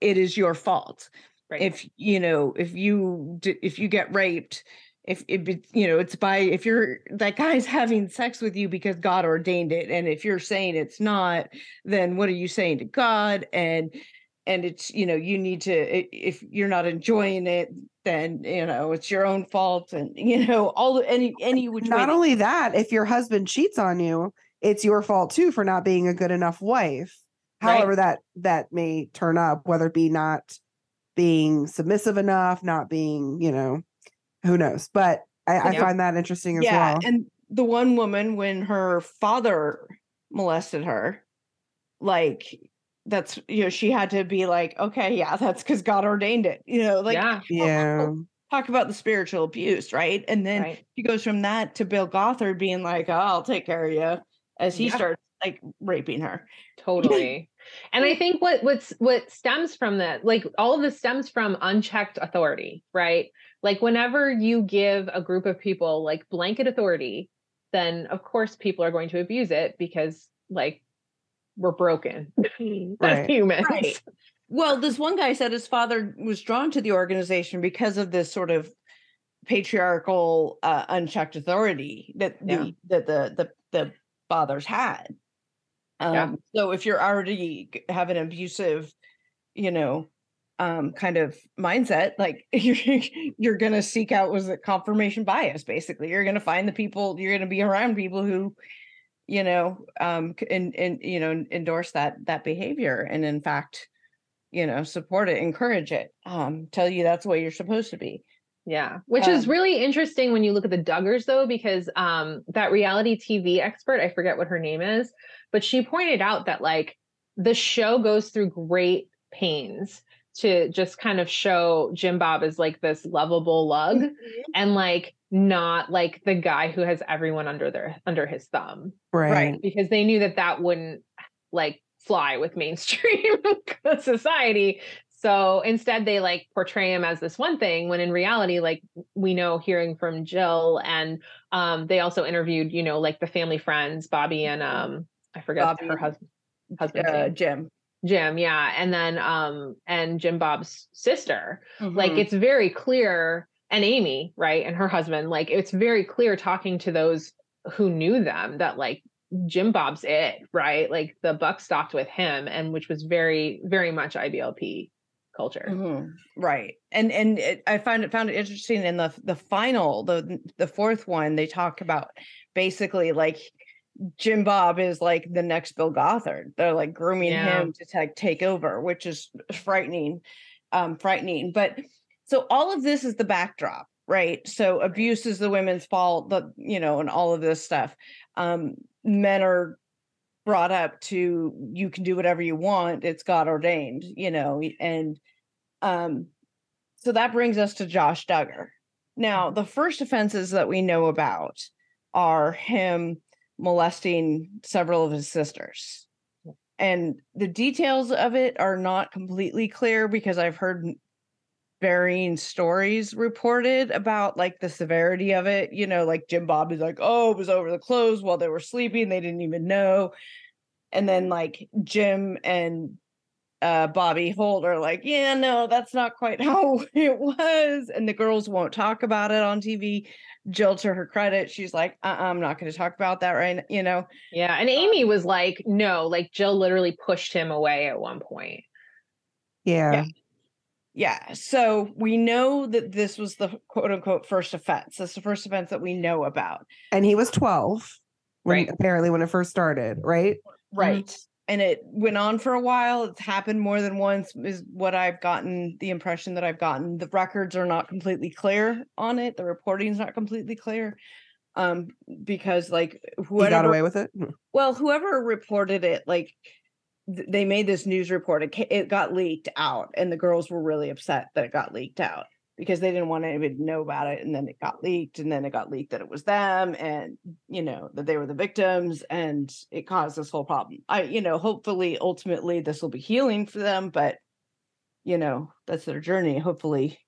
it is your fault. Right. if you know if you if you get raped if it, you know it's by if you're that guy's [laughs] having sex with you because god ordained it and if you're saying it's not then what are you saying to god and and it's you know you need to if you're not enjoying it then you know it's your own fault and [laughs] you know all the any any which not that- only that, if your husband cheats on you, it's your fault too for not being a good enough wife. Right. However, that that may turn up, whether it be not being submissive enough, not being, you know, who knows. But I, I find that interesting as yeah well. and the one woman when her father molested her like that's you know she had to be like okay yeah that's because god ordained it you know like yeah. yeah. talk about the spiritual abuse right and then Right. she goes from that to bill gothard being like oh, i'll take care of you as he Yeah. starts like raping her totally [laughs] and i think what what's what stems from that like all of this stems from unchecked authority right like whenever you give a group of people like blanket authority then of course people are going to abuse it because like we're broken [laughs] [laughs] as humans Right. Well, this one guy said his father was drawn to the organization because of this sort of patriarchal, uh, unchecked authority that the Yeah. that the the the fathers had. Um, Yeah. So if you're already g- have an abusive, you know, um, kind of mindset, like [laughs] you're you're gonna seek out was it confirmation bias? Basically, you're gonna find the people you're gonna be around people who you know um and and you know endorse that that behavior and in fact you know support it encourage it um tell you that's the way you're supposed to be Yeah, which is Um, really interesting when you look at the Duggars, though, because um, that reality TV expert, I forget what her name is, but she pointed out that like the show goes through great pains to just kind of show Jim Bob as like this lovable lug and like not like the guy who has everyone under their under his thumb. Right. Right. because they knew that that wouldn't like fly with mainstream [laughs] society. So instead they like portray him as this one thing when in reality like we know hearing from jill and um they also interviewed you know like the family friends bobby and um i forget Bobye, her husband husband uh, jim jim yeah and then um and jim bob's sister like Mhm. it's very clear and amy right and her husband like it's very clear talking to those who knew them that like jim bob's it right like the buck stopped with him and which was very very much iblp culture Mhm. right and and it, i find it found it interesting in the the final the the fourth one they talk about basically like jim bob is like the next bill gothard. They're like grooming Yeah. him to take take over which is frightening um frightening. But so all of this is the backdrop right? So abuse is the women's fault the you know and all of this stuff. Um men are brought up to you can do whatever you want. It's god ordained you know and um so that brings us to Josh Duggar. Now, the first offenses that we know about are him molesting several of his sisters. And the details of it are not completely clear because I've heard varying stories reported about like the severity of it. You know, like Jim Bob is like, oh, it was over the clothes while they were sleeping. They didn't even know. And then like Jim and uh, Bobye Holt are like, yeah, no, that's not quite [laughs] how it was. And the girls won't talk about it on TV. Jill, to her credit, she's like, uh-uh, I'm not going to talk about that right now, you know? Yeah. And Amy was like, no, like Jill literally pushed him away at one point. Yeah. Yeah. Yeah. So we know that this was the quote unquote first offense. That's the first offense that we know about. And he was 12 when Right. apparently when it first started, right? Right. And it went on for a while. It's happened more than once, is what I've gotten the impression that I've gotten. The records are not completely clear on it. The reporting is not completely clear. Um, because like He got away with it. Hmm. well, whoever reported it, like th- they made this news report. It, it got leaked out, and the girls were really upset that it got leaked out because they didn't want anybody to know about it. And then it got leaked, and then it got leaked that it was them, and you know that they were the victims, and it caused this whole problem. I, you know, hopefully, ultimately, this will be healing for them, but you know, that's their journey. Hopefully,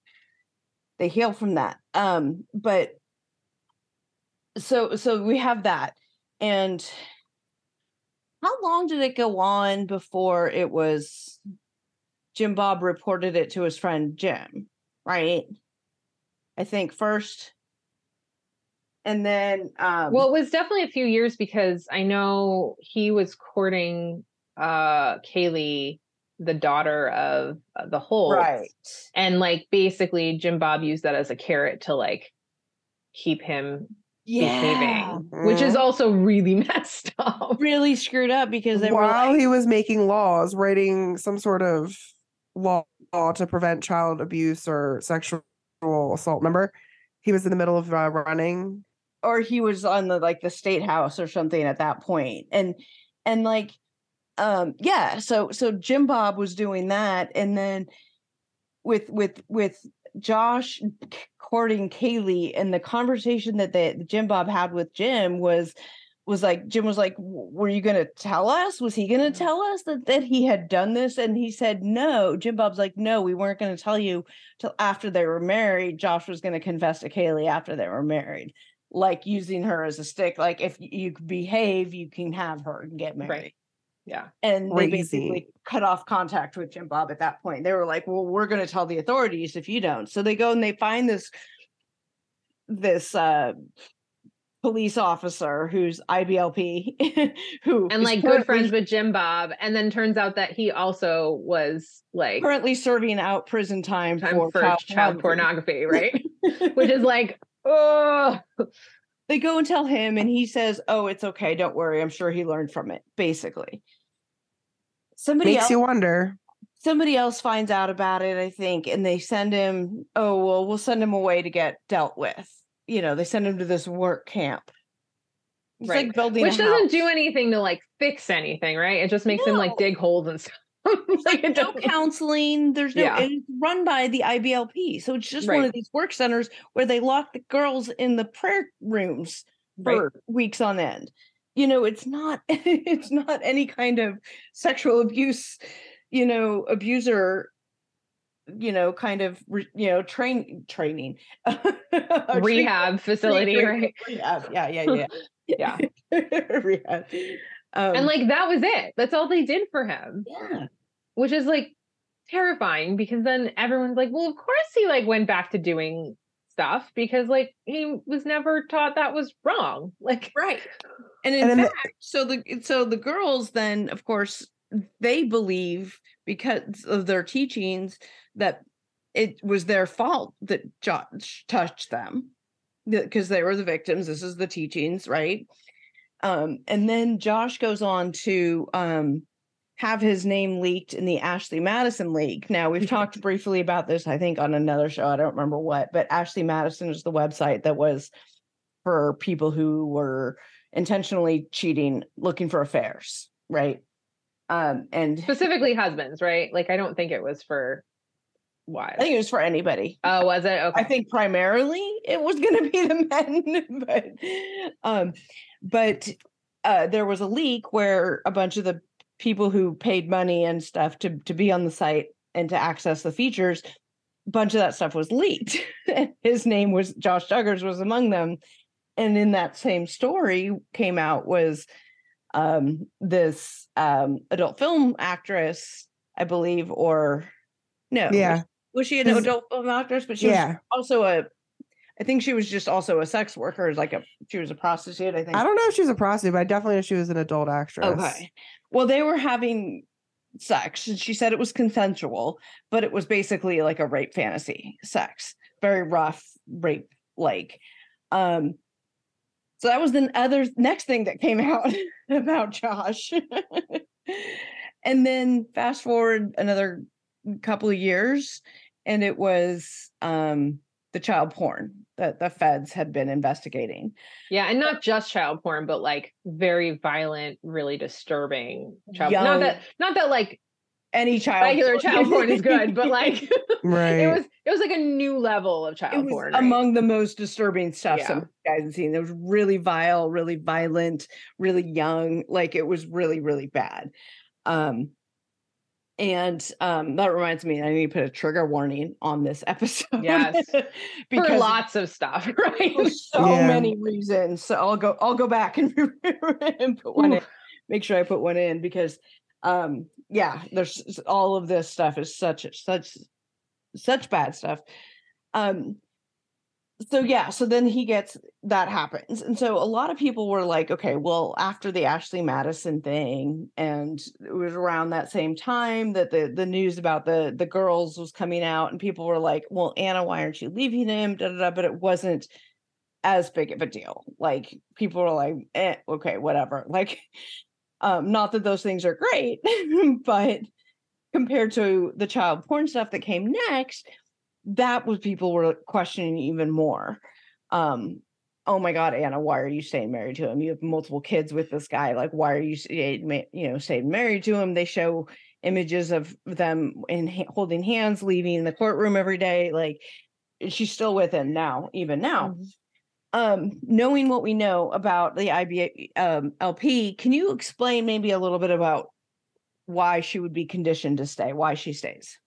they heal from that. Um, but so so we have that, and how long did it go on before it was Jim Bob reported it to his friend Jim, right? I think first. And then um Well, it was definitely a few years because I know he was courting uh Kaylee, the daughter of uh, the Holts. right. And like basically Jim Bob used that as a carrot to like keep him Yeah. behaving, which is also really [laughs] messed up. Really screwed up because they were While like, he was making laws, writing some sort of law to prevent child abuse or sexual assault. Remember, he was in the middle of uh, running. or he was on the like the state house or something at that point and and like um yeah so so jim bob was doing that and then with with with josh courting kaylee and the conversation that the jim bob had with jim was was like jim was like were you going to tell us? Was he going to tell us that that he had done this? And he said no. Jim bob's like no we weren't going to tell you till after they were married. Josh was going to confess to kaylee after they were married. Like using her as a stick like if you behave you can have her and get married. Right. Yeah. and they basically cut off contact with Jim Bob at that point. They were like, "Well, we're going to tell the authorities if you don't." So they go and they find this this uh police officer who's IBLP [laughs] who And like good friends with Jim Bob. And then turns out that he also was like currently serving out prison time, time for, for child, pornography, right? [laughs] Which is like, oh they go and tell him and he says, "Oh, it's okay, don't worry. I'm sure he learned from it." Basically. Somebody Makes else you wonder. somebody else finds out about it, I think, and they send him, oh, well, we'll send him away to get dealt with. You know, they send him to this work camp. It's Right. like building which doesn't do anything to like fix anything, right? It just makes him like dig holes and [laughs] stuff. like no counseling. There's no, Yeah. it's run by the IBLP. So it's just one of these work centers where they lock the girls in the prayer rooms Right. for weeks on end. You know, it's not, [laughs] it's not any kind of sexual abuse, you know, abuser, you know, kind of, you know, train training, [laughs] rehab facility, right? Rehab. Yeah, yeah, yeah. [laughs] Yeah. [laughs] rehab. Um, And like that was it. That's all they did for him. yeah. Which is like terrifying because then everyone's like, well, of course he like went back to doing stuff because like he was never taught that was wrong. Like Right. And in And then the- fact, so the so the girls then, of course, they believe because of their teachings that it was their fault that Josh touched them because they were the victims. This is the teachings, right? Um, and then Josh goes on to um, have his name leaked in the Ashley Madison League. Now, we've [laughs] talked briefly about this, I think, on another show. I don't remember what, but Ashley Madison is the website that was for people who were intentionally cheating, looking for affairs, right? Um, and specifically husbands, right? Like I don't think it was for why? I think it was for anybody. Oh, was it? Okay. I think primarily it was going to be [laughs] the men, but um, but uh, there was a leak where a bunch of the people who paid money and stuff to to be on the site and to access the features, a bunch of that stuff was leaked. [laughs] His name was Josh Duggars was among them, and in that same story came out was um this um adult film actress, I believe, or no, Yeah. Was she an adult film actress? But she was also a I think she was just also a sex worker, like a she was a prostitute, I think. I don't know if she was a prostitute, but I definitely know she was an adult actress. Okay. Well, they were having sex and she said it was consensual, but it was basically like a rape fantasy sex. Very rough rape like. Um so that was the other next thing that came [laughs] out about Josh. [laughs] and then fast forward another couple of years and it was um the child porn that the feds had been investigating. yeah, and not just child porn, but like very violent, really disturbing child. Not that, not that like Any child regular porn. child porn is good, but [laughs] like [laughs] Right. it was, it was like a new level of it child was porn. right? among the most disturbing stuff Yeah. some guys have seen. It was really vile, really violent, really young. Like it was really, really bad. Um, and um, that reminds me, I need to put a trigger warning on this [laughs] episode. Yes. for because lots of stuff, [laughs] right? for so Yeah. many reasons. So I'll go, I'll go back and, [laughs] and put one in, make sure I put one in because um yeah, there's all of this stuff is such such such bad stuff. Um so yeah, so then he gets that happens. And so a lot of people were like, okay, well, after the Ashley Madison thing, and it was around that same time that the the news about the the girls was coming out, and people were like, well, Anna, why aren't you leaving him? Da, da, da, but it wasn't as big of a deal. Like people were like, eh, okay, whatever. Like, [laughs] um, not that those things are great, [laughs] but compared to the child porn stuff that came next, that was people were questioning even more. Um, oh my God, Anna, why are you staying married to him? You have multiple kids with this guy. Like, why are you, you know, staying married to him? They show images of them in holding hands, leaving the courtroom every day. Like, she's still with him now, even now. Mhm. Um, knowing what we know about the IB um, LP, can you explain maybe a little bit about why she would be conditioned to stay, why she stays?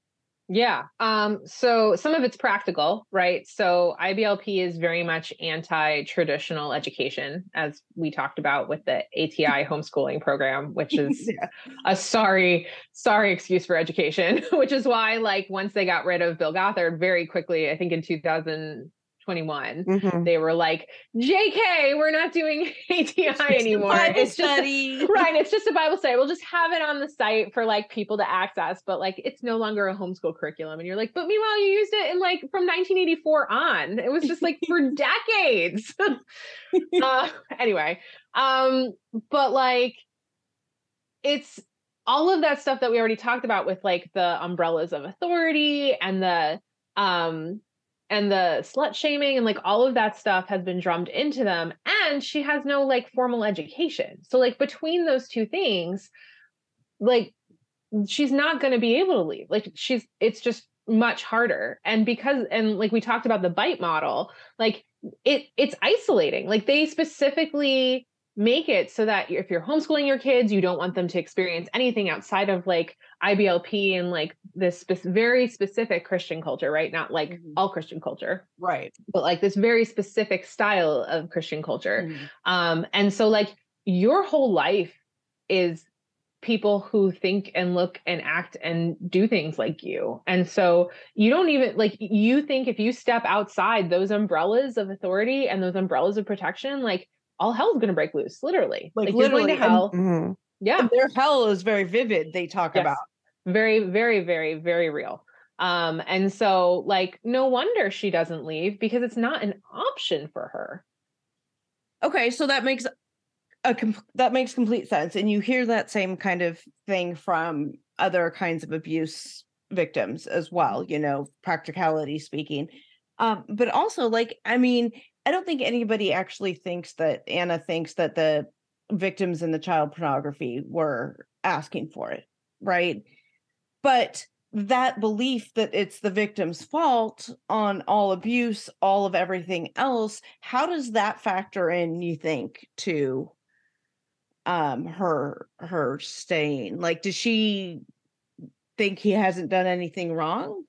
Yeah. Um, so some of it's practical, right? So IBLP is very much anti-traditional education, as we talked about with the ATI homeschooling program, which [laughs] is Yeah. a sorry, sorry excuse for education, [laughs] which is why, like, once they got rid of Bill Gothard very quickly, I think in 2021, Mhm. they were like, JK, we're not doing [laughs] ATI anymore. It's just study. right it's [laughs] just a bible study we'll just have it on the site for like people to access but like it's no longer a homeschool curriculum and you're like but meanwhile you used it in like from 1984 on it was just like for [laughs] decades uh, anyway um but like it's all of that stuff that we already talked about with like the umbrellas of authority and the um and the slut shaming and like all of that stuff has been drummed into them and she has no like formal education. So like between those two things like she's not going to be able to leave. Like she's it's just much harder. And because and like we talked about the bite model like it it's isolating. Like they specifically make it so that if you're homeschooling your kids you don't want them to experience anything outside of like IBLP and like this spe- very specific Christian culture right not like Mhm. all Christian culture Right. but like this very specific style of Christian culture Mhm. um and so like your whole life is people who think and look and act and do things like you and so you don't even like you think if you step outside those umbrellas of authority and those umbrellas of protection like all hell's going to break loose literally Like, going literally, to and- hell Mhm. yeah And their hell is very vivid. They talk Yes. about. very very very very real um and so like no wonder she doesn't leave because it's not an option for her Okay, so that makes a com- that makes complete sense, and you hear that same kind of thing from other kinds of abuse victims as well. You know, practicality speaking, um, but also like I mean, I don't think anybody actually thinks that Anna thinks that the victims in the child pornography were asking for it, right? But that belief that it's the victim's fault on all abuse, all of everything else, how does that factor in, you think, to um her her staying? Like does she think he hasn't done anything wrong?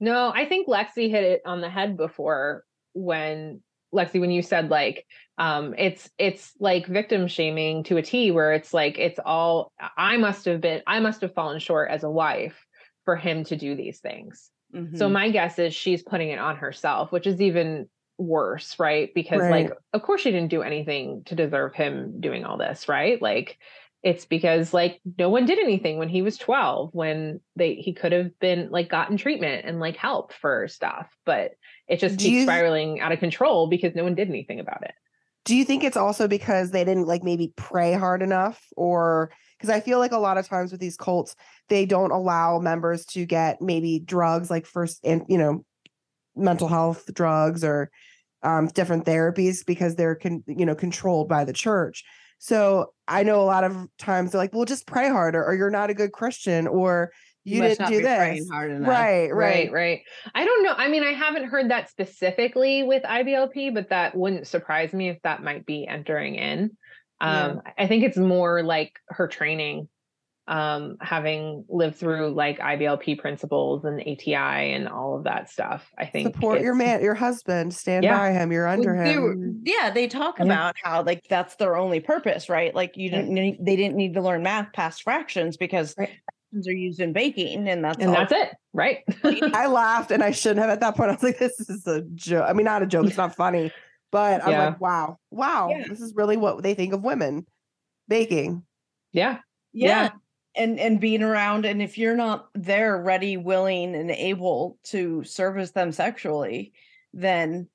No, I think Lexi hit it on the head before when Lexi, when you said like um it's it's like victim shaming to a T where it's like it's all I must have been I must have fallen short as a wife for him to do these things. Mm-hmm. So my guess is she's putting it on herself, which is even worse, right? Because right. like of course she didn't do anything to deserve him doing all this, right? Like it's because like no one did anything when he was 12 when they he could have been like gotten treatment and like help for stuff but it just do keeps you, spiraling out of control because no one did anything about it. Do you think it's also because they didn't like maybe pray hard enough or because i feel like a lot of times with these cults they don't allow members to get maybe drugs like first and you know mental health drugs or um, different therapies because they're con- you know controlled by the church. So I know a lot of times they're like, well, just pray harder, or you're not a good Christian, or you, you didn't do this. Right, right, right, right. I don't know. I mean, I haven't heard that specifically with IBLP, but that wouldn't surprise me if that might be entering in. Um, yeah. I think it's more like her training um, having lived through like IBLP principles and ATI and all of that stuff. I think support your man, your husband, stand yeah. by him, you're under they him. yeah, they talk yeah. about how like that's their only purpose, right? Like you didn't need, they didn't need to learn math past fractions because right. Fractions are used in baking, and that's and all. that's it, [laughs] right? I laughed and I shouldn't have at that point. I was like, this is a joke. I mean, not a joke. It's not funny, but I'm yeah. like, wow, wow, this is really what they think of women baking. Yeah. Yeah and and being around and if you're not there ready willing and able to service them sexually then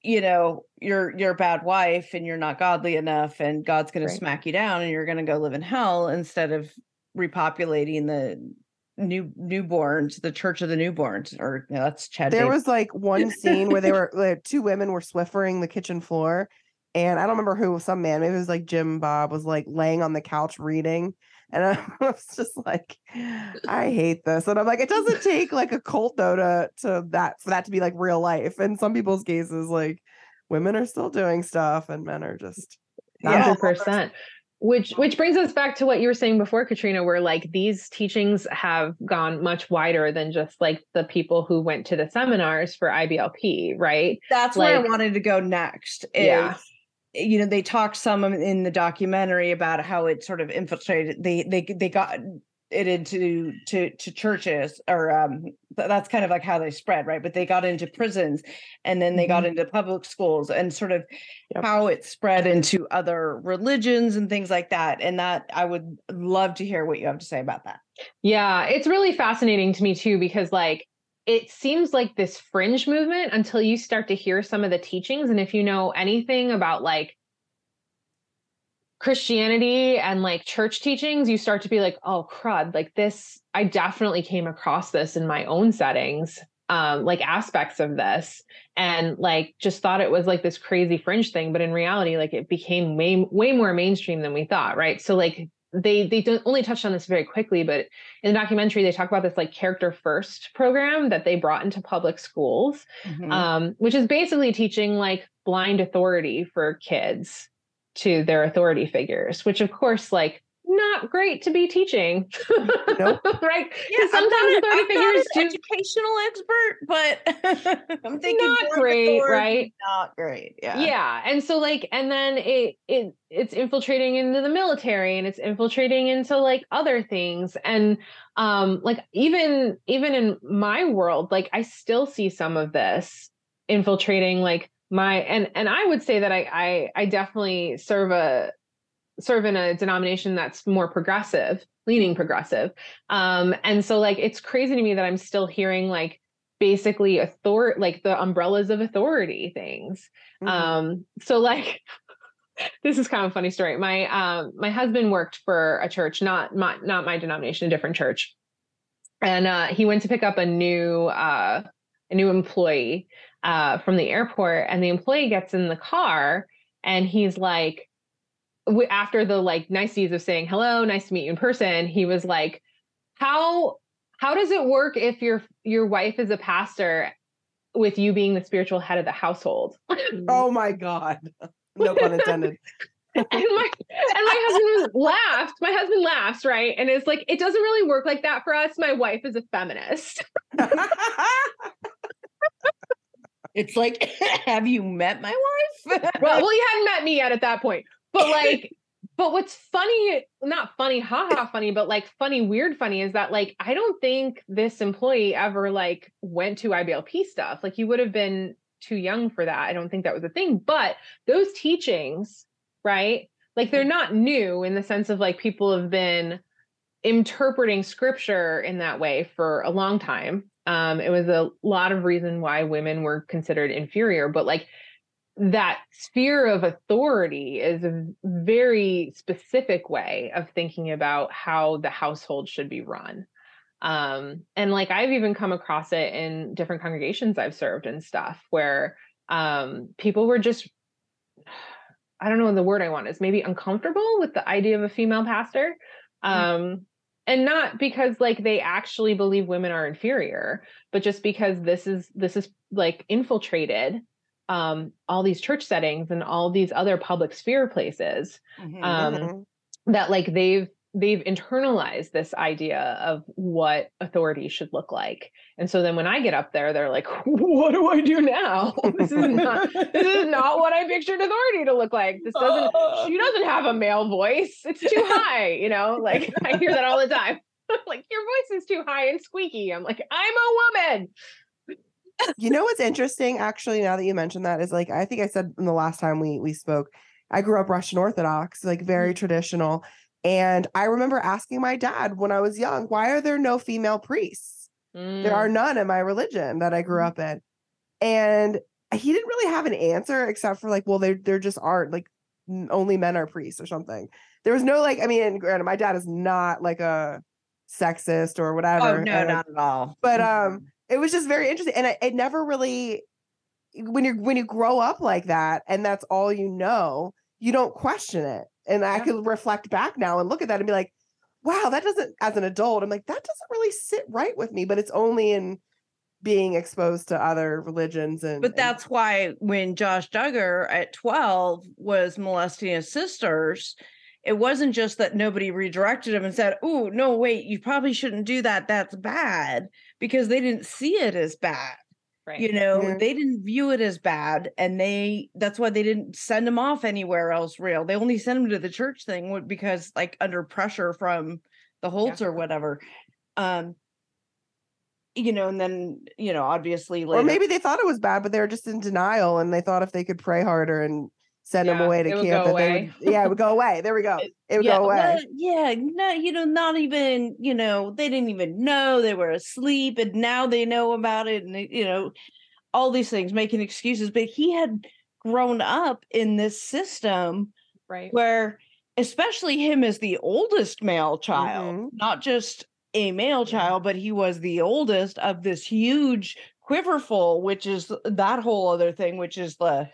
you know you're you're a bad wife and you're not godly enough and god's going right. to smack you down and you're going to go live in hell instead of repopulating the new newborns the church of the newborns or you know, that's chad there was like one scene where they were like, two women were swiffering the kitchen floor and i don't remember who some man maybe it was like jim bob was like laying on the couch reading and I [laughs] was just like, I hate this. And I'm like, it doesn't take like a cult though to to that for that to be like real life. In some people's cases, like women are still doing stuff and men are just hundred percent. Which which brings us back to what you were saying before, Katrina, where like these teachings have gone much wider than just like the people who went to the seminars for IBLP, right? That's like, where I wanted to go next. Is yeah you know they talked some in the documentary about how it sort of infiltrated they they they got it into to to churches or um that's kind of like how they spread right but they got into prisons and then they mm-hmm. got into public schools and sort of yep. how it spread into other religions and things like that and that i would love to hear what you have to say about that yeah it's really fascinating to me too because like it seems like this fringe movement until you start to hear some of the teachings. And if you know anything about like Christianity and like church teachings, you start to be like, oh, crud, like this, I definitely came across this in my own settings, um, like aspects of this, and like just thought it was like this crazy fringe thing. But in reality, like it became way, way more mainstream than we thought, right? So, like, they they don't only touched on this very quickly, but in the documentary they talk about this like character first program that they brought into public schools, mm-hmm. um, which is basically teaching like blind authority for kids to their authority figures. Which of course, like not great to be teaching. Nope. [laughs] right? Yeah, sometimes I'm not, I'm not an do... educational expert, but [laughs] I'm thinking not great, right? Not great. Yeah. Yeah. And so like, and then it it it's infiltrating into the military and it's infiltrating into like other things. And um, like even even in my world, like I still see some of this infiltrating like my and and I would say that I I I definitely serve a serve in a denomination that's more progressive, leaning progressive. Um, and so like it's crazy to me that I'm still hearing like basically author like the umbrellas of authority things. Mm-hmm. Um, so like [laughs] this is kind of a funny story. My um my husband worked for a church, not my not my denomination, a different church. And uh he went to pick up a new uh a new employee uh from the airport and the employee gets in the car and he's like after the like niceties of saying hello, nice to meet you in person, he was like, how how does it work if your your wife is a pastor with you being the spiritual head of the household? Oh my god. No pun intended. [laughs] and my and my husband laughed. My husband laughs, right? And it's like, it doesn't really work like that for us. My wife is a feminist. [laughs] [laughs] It's like, [laughs] have you met my wife? [laughs] well, well, you hadn't met me yet at that point. But like, [laughs] but what's funny, not funny, haha funny, but like funny, weird funny is that like I don't think this employee ever like went to IBLP stuff. Like you would have been too young for that. I don't think that was a thing. But those teachings, right? Like they're not new in the sense of like people have been interpreting scripture in that way for a long time. Um, it was a lot of reason why women were considered inferior, but like that sphere of authority is a very specific way of thinking about how the household should be run. Um, and like I've even come across it in different congregations I've served and stuff where um, people were just, I don't know the word I want is maybe uncomfortable with the idea of a female pastor. Mm. Um, and not because like they actually believe women are inferior but just because this is this is like infiltrated um all these church settings and all these other public sphere places Mhm. um Mhm. that like they've they've internalized this idea of what authority should look like. And so then when i get up there they're like [laughs] what do i do now? This is not this is not what i pictured authority to look like. This doesn't [laughs] she doesn't have a male voice. It's too [laughs] high you know like i hear that all the time. Like your voice is too high and squeaky. I'm like i'm a woman. You know what's interesting actually now that you mentioned that is like i think i said in the last time we we spoke i grew up russian orthodox like very mm-hmm. traditional and i remember asking my dad when i was young why are there no female priests? There are none in my religion that i grew Mm. up in. And he didn't really have an answer except for like well there there just aren't like only men are priests or something. There was no like i mean granted my dad is not like a sexist or whatever Oh no, and not at all. but um it was just very interesting and it, it never really when you're when you grow up like that and that's all you know you don't question it and i can reflect back now and look at that and be like wow that doesn't as an adult i'm like that doesn't really sit right with me but it's only in being exposed to other religions and But and- that's why when Josh Duggar at 12 was molesting his sisters, it wasn't just that nobody redirected him and said, Oh, no, wait, you probably shouldn't do that. That's bad because they didn't see it as bad. Right You know, they didn't view it as bad. And they, that's why they didn't send him off anywhere else real. They only sent him to the church thing because, like, under pressure from the Holts or whatever. Um, you know, and then, you know, obviously later. or maybe they thought it was bad but they were just in denial and they thought if they could pray harder and send Yeah, away to camp away. would [laughs] yeah it would go away there we go It- would yeah, go away well, yeah, no, you know, not even, you know, they didn't even know they were asleep, and now they know about it, and you know, all these things, making excuses. But he had grown up in this system right where, especially him as the oldest male child, Mhm. not just a male child, but he was the oldest of this huge quiverful, which is that whole other thing, which is the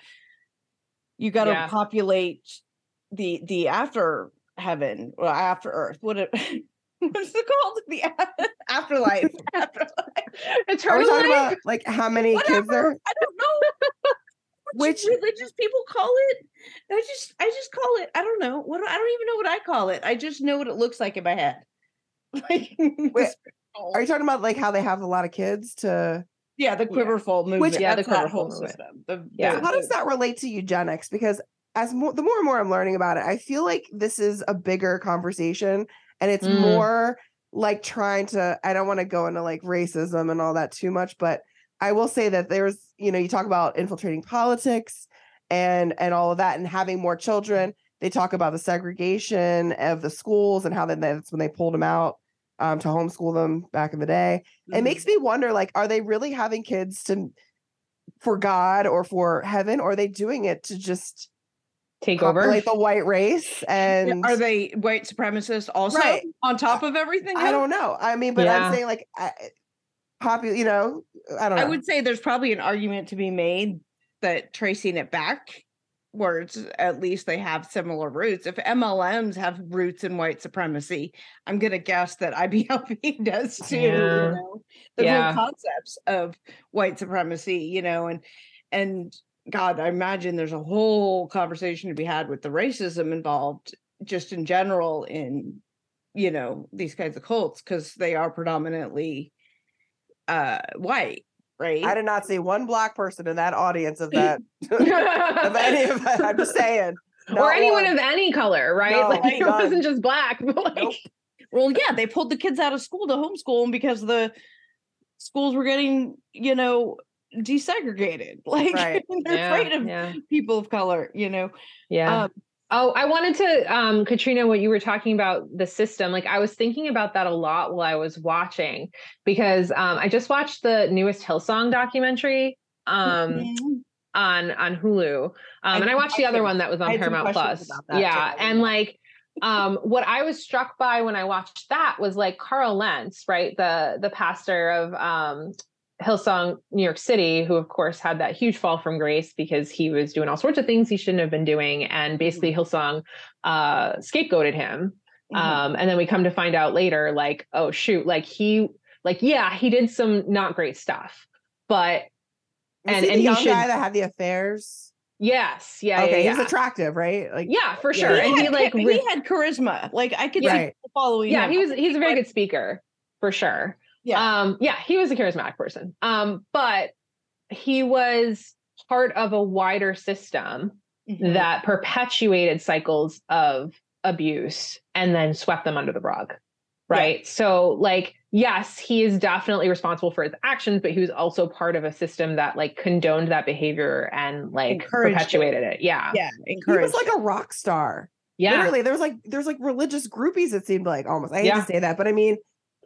you got to Yeah. populate the the after heaven or after earth. What it [laughs] what's it called? The [laughs] afterlife. [laughs] afterlife. it's are we talking life. about like how many kids there I don't know. Which religious people call it? I just I just call it. I don't know. What I don't even know what I call it. I just know what it looks like in my head. Like this- Are you talking about like how they have a lot of kids to yeah, the Yeah. quiverful movement. yeah, the quiverful whole movement. system. The, Yeah. the- how does that relate to eugenics? Because as more the more and more I'm learning about it, I feel like this is a bigger conversation and it's Mm. more like trying to I don't want to go into like racism and all that too much, but I will say that there's, you know, you talk about infiltrating politics and and all of that and having more children. They talk about the segregation of the schools and how then that's when they pulled them out um, to homeschool them back in the day. Mm-hmm. It makes me wonder like, are they really having kids to for God or for heaven, or are they doing it to just take over like the white race? [laughs] And are they white supremacists also Right. on top of everything? I don't know. I mean, but Yeah. I'm saying like, popular, you know, I don't know. I would say there's probably an argument to be made that tracing it back words, at least they have similar roots. If MLMs have roots in white supremacy, I'm gonna guess that IBLP [laughs] does too. Yeah. You know, the Yeah. whole concepts of white supremacy, you know, and and God, I imagine there's a whole conversation to be had with the racism involved, just in general, in you know these kinds of cults because they are predominantly uh white, right? I did not see one black person in that audience of that [laughs] [laughs] of any of that. I'm just saying. or anyone one. of any color, right? No, like it none. wasn't just black, [laughs] but like Nope. Well, yeah, they pulled the kids out of school to homeschool 'em because the schools were getting, you know, desegregated. Like Right. they're yeah, afraid of yeah, people of color, you know. yeah. Um, Oh, I wanted to, um, Katrina, what you were talking about the system. Like I was thinking about that a lot while I was watching because um, I just watched the newest Hillsong documentary um, mhm. on on Hulu, um, I and I watched the other one that was on Paramount Plus. Yeah, too. and like um, what I was struck by when I watched that was like Carl Lentz, right, the the pastor of um, Hillsong, New York City, who of course had that huge fall from grace because he was doing all sorts of things he shouldn't have been doing, and basically Hillsong uh, scapegoated him. Mhm. Um, and then we come to find out later, like, oh shoot, like he, like yeah, he did some not great stuff, but Was and- he and the he young should- guy that had the affairs. yes, yeah, okay, yeah, he's yeah. attractive, right? Like, yeah, for sure. He And he had- like, he re- had charisma. Like I could see Right. people following yeah, him. he was he's a very But- good speaker for sure. Yeah. Um, yeah, he was a charismatic person. Um, but he was part of a wider system Mhm. that perpetuated cycles of abuse and then swept them under the rug. Right. So, like, yes, he is definitely responsible for his actions, but he was also part of a system that like condoned that behavior and like Encouraged perpetuated it. Yeah. yeah, he was like a rock star. Yeah. Literally, there was like there's like religious groupies. It seemed like almost. I hate Yeah. to say that, but I mean,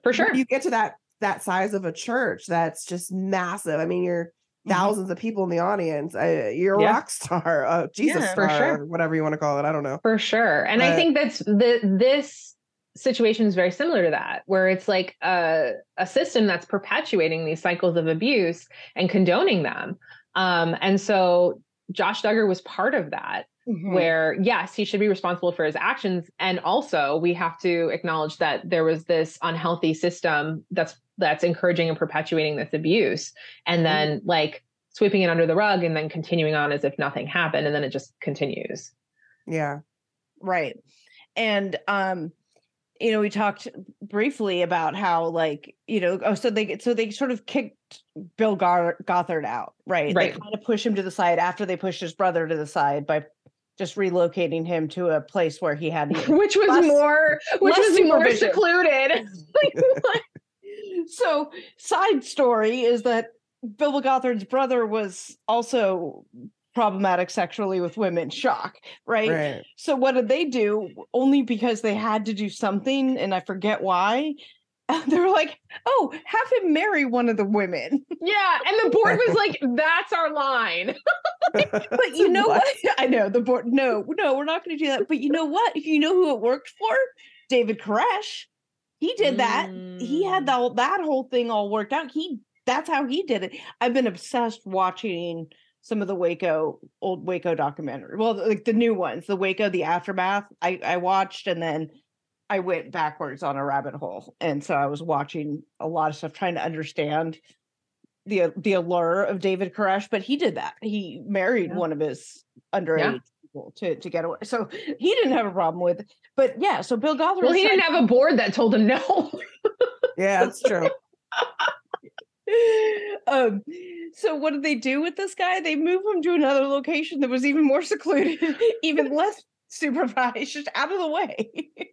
For sure. You get to that that size of a church that's just massive. I mean, you're Mhm. thousands of people in the audience. Uh, you're a Mm-hmm. Yeah. rock star, uh, Jesus Yeah. For star, sure. whatever you want to call it. I don't know. For sure. And I think that's the this situation is very similar to that, where it's like a, a system that's perpetuating these cycles of abuse and condoning them. Um, and so Josh Duggar was part of that, Mhm. where yes, he should be responsible for his actions. And also we have to acknowledge that there was this unhealthy system that's that's encouraging and perpetuating this abuse. And then like sweeping it under the rug and then continuing on as if nothing happened. And then it just continues. Yeah. right and um you know we talked briefly about how like you know oh so they so they sort of kicked bill Gar- gothard out right Right. they kind of push him to the side after they pushed his brother to the side by just relocating him to a place where he had [laughs] which was Less- more which was more secluded [laughs] [laughs] so side story is that bill gothard's brother was also problematic sexually with women shock right? Right. So what did they do? Only because they had to do something, and I forget why. [laughs] They were like, "Oh, have him marry one of the women." [laughs] yeah and the board was like that's our line [laughs] But you know what? I know the board. No, no, we're not going to do that. But you know what? You know who it worked for, David Koresh. He did that. He had Mm. that whole- that whole thing all worked out. He that's how he did it. I've been obsessed watching some of the Waco old Waco documentary. Well, like the new ones, the Waco, the aftermath. I I watched and then I went backwards on a rabbit hole, and so I was watching a lot of stuff trying to understand the the allure of David Koresh. But he did that. He married Yeah. one of his underage people to to get away. So he didn't have a problem with. it. But yeah, so Bill Gothard. well he didn't have a board that told him no Yeah, that's true. [laughs] um so what did they do with this guy they move him to another location that was even more secluded [laughs] even less supervised just out of the way [laughs]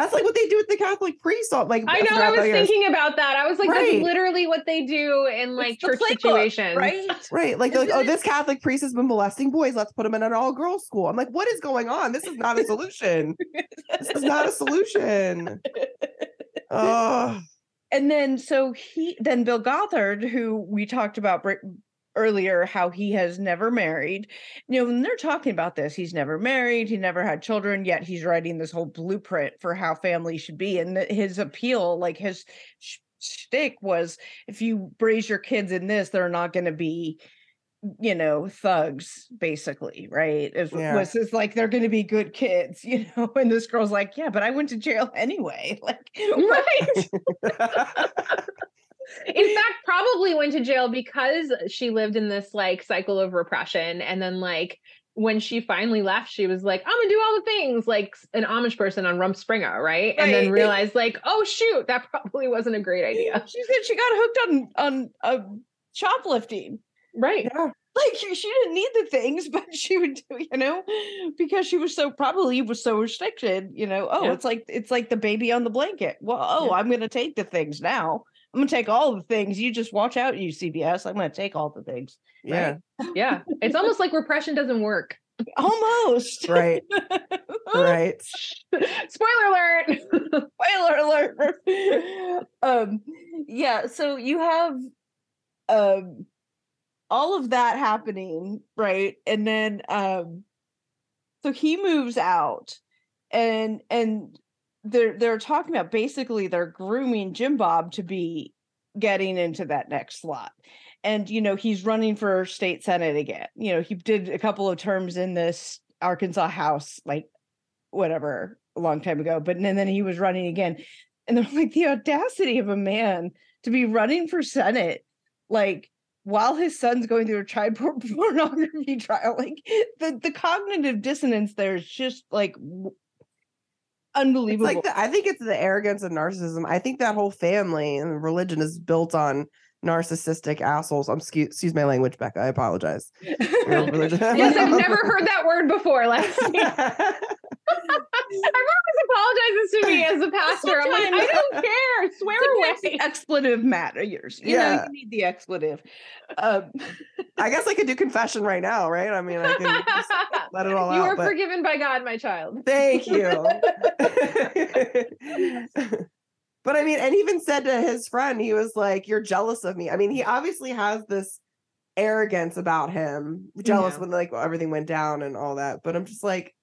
That's like what they do with the Catholic priest. all- Like i know i was the years. thinking about that i was like Right. that's literally what they do in like It's church playbook, situations right [laughs] Right. Like, like, oh, this Catholic priest has been molesting boys. Let's put him in an all girls school. I'm like, what is going on? This is not a solution. this is not a solution. [laughs] Oh, and then so he then bill gothard who we talked about br- earlier how he has never married you know when they're talking about this he's never married he never had children yet he's writing this whole blueprint for how family should be and his appeal like his sh- shtick was if you raise your kids in this they're not going to be you know thugs basically right it Yeah. was just like they're going to be good kids [laughs] you know and this girl's like yeah but i went to jail anyway [laughs] like? [laughs] Right. In fact, probably went to jail because she lived in this like cycle of repression. And then like when she finally left, she was like, I'm gonna do all the things like an Amish person on Rumspringa, right? And then Right. realized like, oh shoot, that [laughs] probably wasn't a great idea. [laughs] she said she got hooked on on uh, shoplifting Right. yeah. like she she didn't need the things [laughs] but she would do you know because she was so probably was so restricted you know oh Yeah. it's like it's like the baby on the blanket well oh Yeah. i'm gonna take the things now i'm gonna take all the things you just watch out you CVS i'm gonna take all the things Yeah. [laughs] Yeah. It's almost like repression doesn't work. almost Right. Right. [laughs] Spoiler alert. spoiler alert [laughs] um yeah so you have um all of that happening right and then um so he moves out and and they're they're talking about basically they're grooming jim bob to be getting into that next slot and you know he's running for state senate again. You know he did a couple of terms in this arkansas house like whatever a long time ago but and then he was running again. And they're like the audacity of a man to be running for senate like while his son's going through a child [laughs] por- pornography trial like the the cognitive dissonance there is just like unbelievable like the, I think it's the arrogance and narcissism. I think that whole family and religion is built on narcissistic assholes. I'm excuse, excuse my language, Becca. I apologize. [laughs] Yes, I've never heard that word before. Lexi. [laughs] [laughs] Everyone always apologizes to me as a pastor. I'm like, I don't care. Swear Sometimes away. expletive matters you know Yeah. you need the expletive um I guess I could do confession right now, right? I mean, I can let it all you out. You are but- forgiven by God, my child. Thank you. But I mean, and even said to his friend, he was like, You're jealous of me. I mean, he obviously has this arrogance about him, jealous Yeah. when like everything went down and all that. But I'm just like,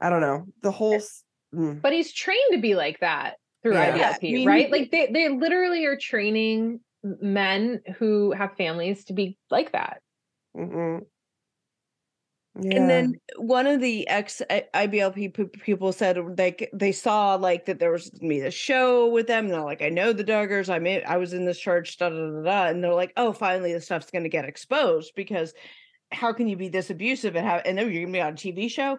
I don't know. The whole mm. But he's trained to be like that through Yeah. IBLP, Yeah, I mean, right? Like they, they literally are training men who have families to be like that. Mm-mm. Yeah. And then one of the ex IBLP people said like they saw like that there was be a show with them. And they're like, I know the Duggars. I'm in, I was in this church, da da da da. And they're like, oh, finally this stuff's gonna get exposed because how can you be this abusive and have and then you're gonna be on a TV show?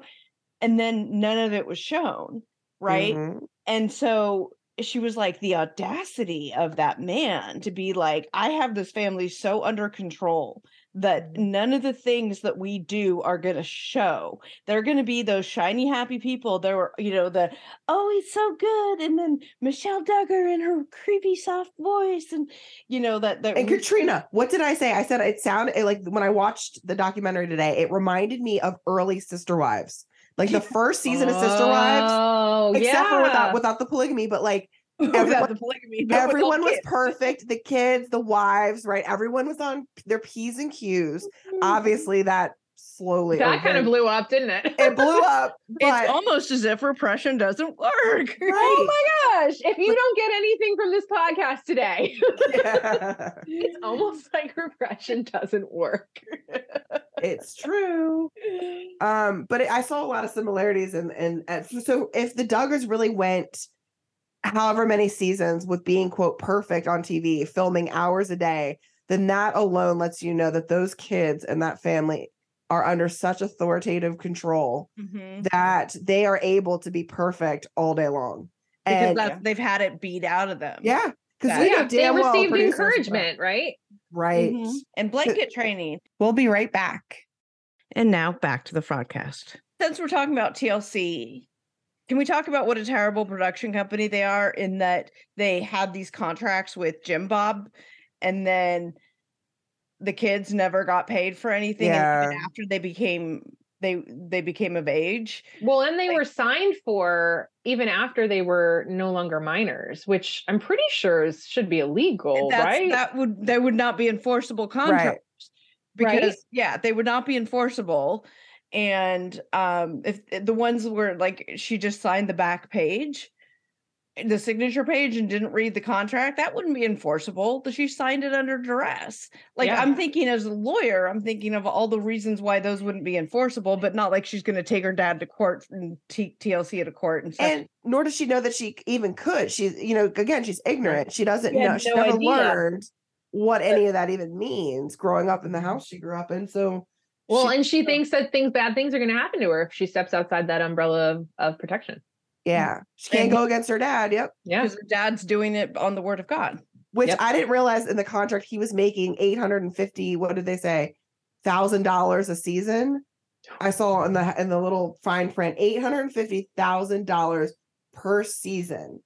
And then none of it was shown, right? Mhm. And so she was like, the audacity of that man to be like, I have this family so under control that Mm-hmm. none of the things that we do are going to show. They're going to be those shiny, happy people. There were, you know, the, oh, he's so good. And then Michelle Duggar and her creepy, soft voice. And, you know, that, that And Katrina, what did I say? I said it sounded like when I watched the documentary today, it reminded me of early Sister Wives. Like the [laughs] first season of Sister Wives, Oh, except yeah. for without without the polygamy, but like [laughs] everyone- the polygamy. but everyone was kids. perfect. The kids, the wives, right? Everyone was on their P's and Q's. Obviously, that slowly that kind of blew up, didn't it? it blew [laughs] up. But It's almost as if repression doesn't work. Oh my gosh. If you don't get anything from this podcast today, yeah, [laughs] it's almost like repression doesn't work. it's true. Um, but I saw a lot of similarities, and and, and so if the Duggars really went however many seasons with being quote perfect on TV, filming hours a day, then that alone lets you know that those kids and that family are under such authoritative control Mhm. that they are able to be perfect all day long. Because And that's, they've had it beat out of them. yeah, because Yeah. we yeah, they well received encouragement, right? right? Mhm. And blanket training. We'll be right back. And now back to the broadcast. Since we're talking about TLC, can we talk about what a terrible production company they are in that they had these contracts with Jim Bob and then the kids never got paid for anything and even Yeah. after they became they they became of age. Well, and they Like- were signed for even after they were no longer minors, which I'm pretty sure is, should be illegal, right? That would they would not be enforceable contracts. Right. Because yeah, they would not be enforceable. And um if the ones where like she just signed the back page, the signature page and didn't read the contract, that wouldn't be enforceable. That she signed it under duress. Like Yeah. I'm thinking as a lawyer, I'm thinking of all the reasons why those wouldn't be enforceable, but not like she's going to take her dad to court and T- TLC to court and and nor does she know that she even could. She's, you know, again, she's ignorant. She doesn't She know. She no never idea. learned what any of that even means growing up in the house she grew up in. So, Well, she- and she thinks that things, bad things are going to happen to her if she steps outside that umbrella of, of protection. yeah, she can't And- go against her dad. Yep. Yeah. because her dad's doing it on the word of God. Which Yep. I didn't realize in the contract he was making eight hundred and fifty. What did they say? Thousand dollars a season. I saw in the in the little fine print eight hundred and fifty thousand dollars per season.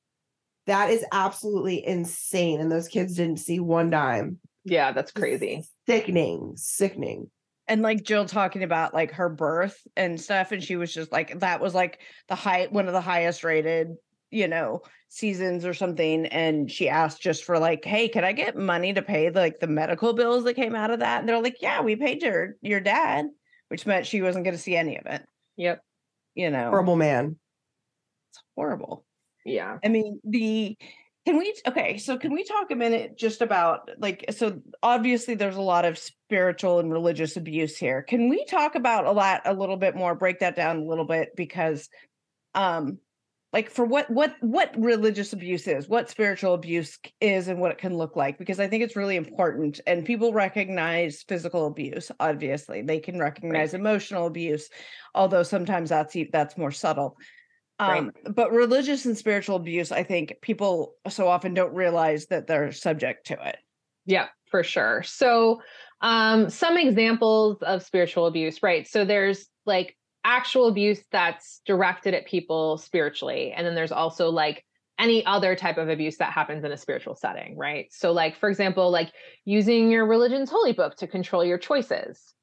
That is absolutely insane, and those kids didn't see one dime. Yeah, that's crazy. Sickening, sickening. And like Jill talking about like her birth and stuff, and she was just like that was like the high one of the highest rated, you know, seasons or something. And she asked just for like, hey, can I get money to pay like the medical bills that came out of that? And they're like, yeah, we paid your your dad, which meant she wasn't going to see any of it. Yep. You know, Horrible man. it's horrible. Yeah. I mean, the can we okay, so can we talk a minute just about like so obviously there's a lot of spiritual and religious abuse here. Can we talk about a lot a little bit more, break that down a little bit because um like for what what what religious abuse is, what spiritual abuse is and what it can look like because I think it's really important and people recognize physical abuse obviously. They can recognize emotional abuse although sometimes that's that's more subtle. Right. Um, but religious and spiritual abuse, I think people so often don't realize that they're subject to it. Yeah, for sure. So, um, some examples of spiritual abuse, right? So there's like actual abuse that's directed at people spiritually, and then there's also like any other type of abuse that happens in a spiritual setting, right? So, like for example, like using your religion's holy book to control your choices,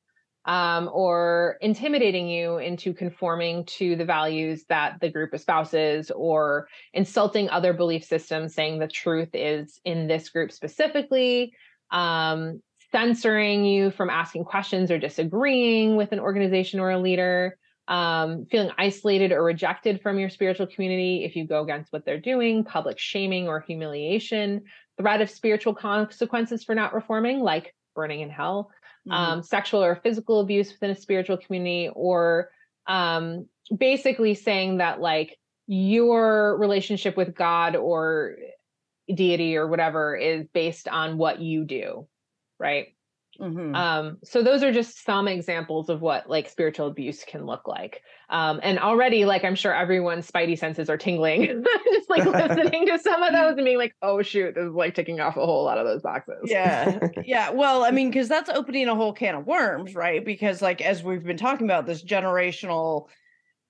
um, or intimidating you into conforming to the values that the group espouses, or insulting other belief systems, saying the truth is in this group specifically, um, censoring you from asking questions or disagreeing with an organization or a leader, um, feeling isolated or rejected from your spiritual community if you go against what they're doing, public shaming or humiliation, threat of spiritual consequences for not reforming, like burning in hell, um, sexual or physical abuse within a spiritual community, or um, basically saying that like your relationship with God or deity or whatever is based on what you do, right? Mhm. Um, so those are just some examples of what like spiritual abuse can look like. Um, and already, like I'm sure everyone's spidey senses are tingling, [laughs] just like [laughs] listening to some of those and being like, "Oh shoot, this is like ticking off a whole lot of those boxes." yeah. [laughs] Yeah. Well, I mean, because that's opening a whole can of worms, right? Because like as we've been talking about this generational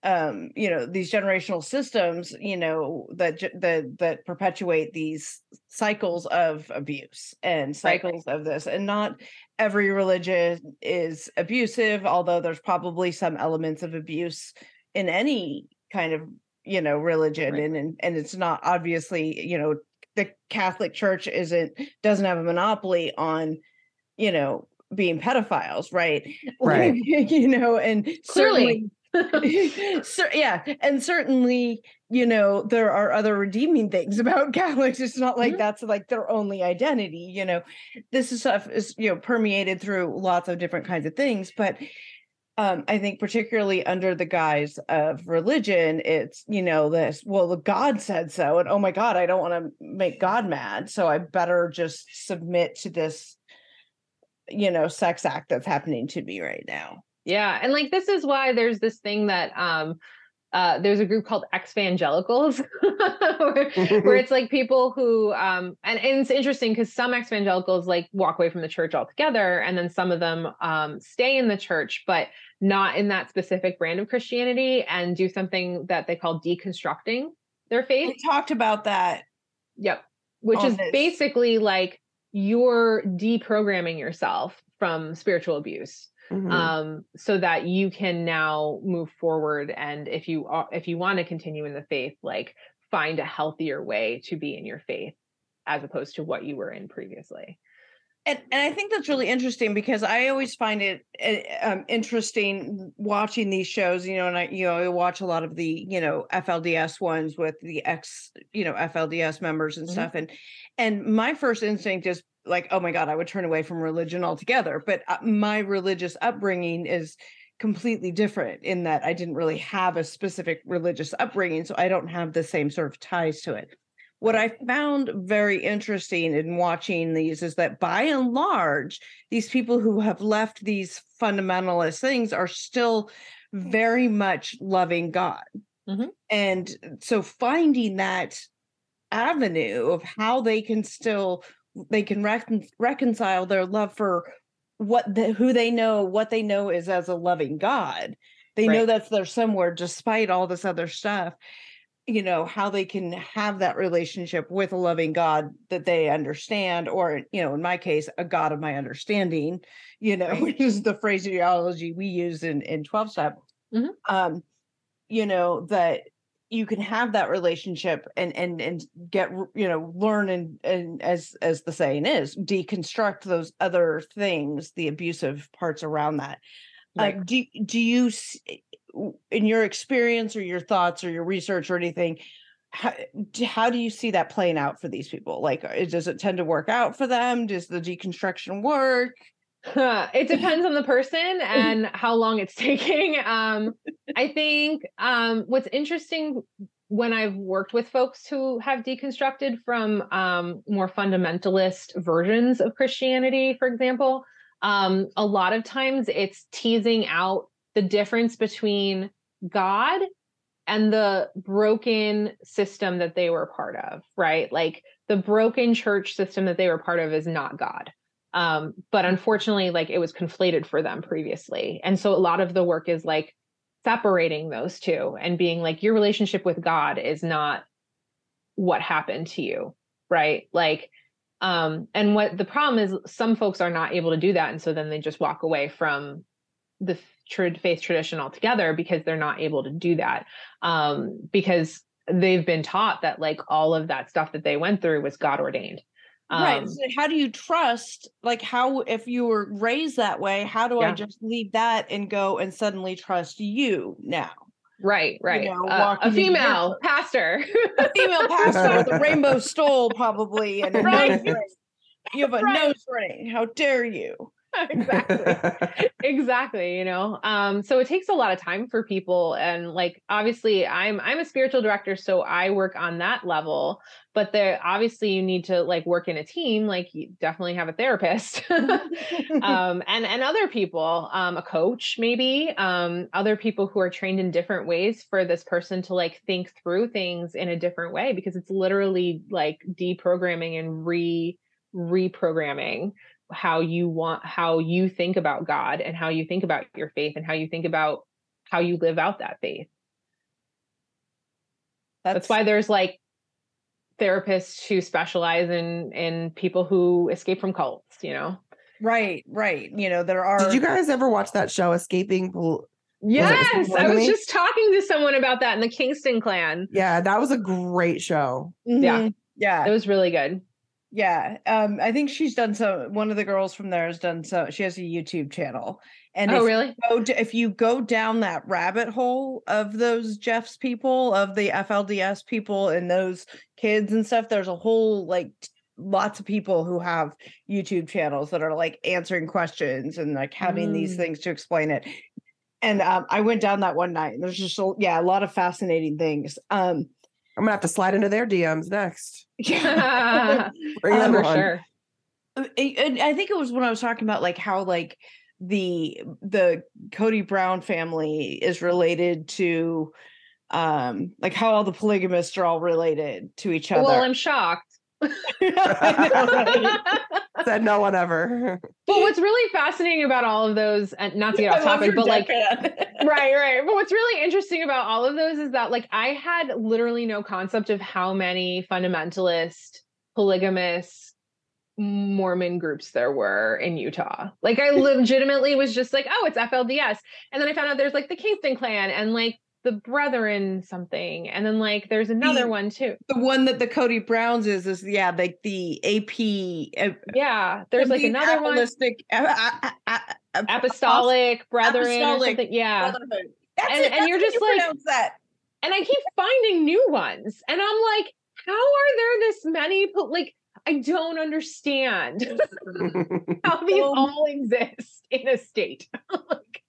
um you know these generational systems you know that that that perpetuate these cycles of abuse and Right. cycles of this and not every religion is abusive although there's probably some elements of abuse in any kind of you know religion Right. and, and and it's not obviously you know the catholic church isn't doesn't have a monopoly on you know being pedophiles right [laughs] Right. You know and Clearly. [laughs] Cer- yeah, and certainly, you know, there are other redeeming things [laughs] about Catholics. It's not like Mhm. that's like their only identity. You know, this is stuff is you know permeated through lots of different kinds of things, but um, I think particularly under the guise of religion, it's you know this. Well, the God said so, and oh my God, I don't want to make God mad, so I better just submit to this, you know, sex act that's happening to me right now. Yeah, and like this is why there's this thing that um uh there's a group called evangelicals [laughs] where, where [laughs] it's like people who um and, and it's interesting because some evangelicals like walk away from the church altogether and then some of them um stay in the church but not in that specific brand of Christianity and do something that they call deconstructing their faith. We talked about that Yep. Which is this. basically like you're deprogramming yourself from spiritual abuse Mhm. um so that you can now move forward and if you are if you want to continue in the faith like find a healthier way to be in your faith as opposed to what you were in previously And, and I think that's really interesting because I always find it uh, um, interesting watching these shows, you know, and I, you know, I watch a lot of the, you know, FLDS ones with the ex, you know, FLDS members and Mhm. stuff. And, and my first instinct is like, oh my God, I would turn away from religion altogether. But uh, my religious upbringing is completely different in that I didn't really have a specific religious upbringing. So I don't have the same sort of ties to it what I found very interesting in watching these is that by and large, these people who have left these fundamentalist things are still very much loving God. Mhm. And so finding that avenue of how they can still they can recon- reconcile their love for what the, who they know what they know is as a loving god they know that's there somewhere despite all this other stuff you know how they can have that relationship with a loving god that they understand or you know in my case a god of my understanding you know [laughs] Right. which is the phraseology we use in in 12 step Mhm. um you know that you can have that relationship and and and get you know learn and and as as the saying is deconstruct those other things the abusive parts around that. Right. uh, do do you in your experience or your thoughts or your research or anything how, how do you see that playing out for these people? Like uh, does it tend to work out for them? Does the deconstruction work [laughs] it depends on the person and how long it's [laughs] taking. Um, I think um, what's interesting when I've worked with folks who have deconstructed from um, more fundamentalist versions of Christianity, for example, um, a lot of times it's teasing out the difference between God and the broken system that they were part of, right? Like the broken church system that they were part of is not God um but unfortunately like it was conflated for them previously. And so a lot of the work is like separating those two and being like your relationship with god is not what happened to you right? Like um and what the problem is some folks are not able to do that. And so then they just walk away from the faith tradition altogether because they're not able to do that. Um because they've been taught that like all of that stuff that they went through was god ordained right Um, so how do you trust like how if you were raised that way how do i just leave that and go and suddenly trust you now Right, right. know, Uh, a female pastor. a female pastor with a [laughs] rainbow stole probably and Right. you have a Right. nose ring how dare you [laughs] exactly. [laughs] exactly, you know. Um so it takes a lot of time for people and like obviously I'm I'm a spiritual director so I work on that level, but there obviously you need to like work in a team like you definitely have a therapist. [laughs] um and and other people um a coach maybe um other people who are trained in different ways for this person to like think through things in a different way because it's literally like deprogramming and re reprogramming how you want how you think about god and how you think about your faith and how you think about how you live out that faith that's why there's like therapists who specialize in in people who escape from cults you know right right you know there are Did you guys ever watch that show, Escaping? Pol- yes i was just talking to someone about that in the kingston clan Yeah, that was a great show. Yeah. Mhm. yeah it was really good Yeah, um, I think she's done so. One of the girls from there has done so. She has a YouTube channel, and oh if, really you go if you go down that rabbit hole of those Jeffs people, of the FLDS people, and those kids and stuff, there's a whole like lots of people who have YouTube channels that are like answering questions and like having these Mm. things to explain it. And um, I went down that one night. And there's just a, yeah, a lot of fascinating things. Um, I'm gonna have to slide into their DMs next. [laughs] yeah. Bring Um, them for on. sure I- think it was when I was talking about like how like the the Cody Brown family is related to um like how all the polygamists are all related to each other. well i'm shocked I know. [laughs] Said no one ever. But what's really fascinating about all of those, and not to get off topic, but like, deadpan. [laughs] right, right. But what's really interesting about all of those is that, like, I had literally no concept of how many fundamentalist, polygamous Mormon groups there were in Utah. Like, I legitimately was just like, oh, it's FLDS. And then I found out there's like the Kingston clan and like the brethren something, and then like there's another The- one too. The one that the Cody Browns is is yeah, like the AP. uh, Yeah, there's like the another one, Apostolic- uh, uh, uh, uh, apostolic brethren Apostolic something. Yeah, Brotherhood. That's And- it, and you're just you like- that. and I keep finding new ones, and I'm like, how are there this many? po- Like, I don't understand [laughs] how these Um, all exist in a state. [laughs]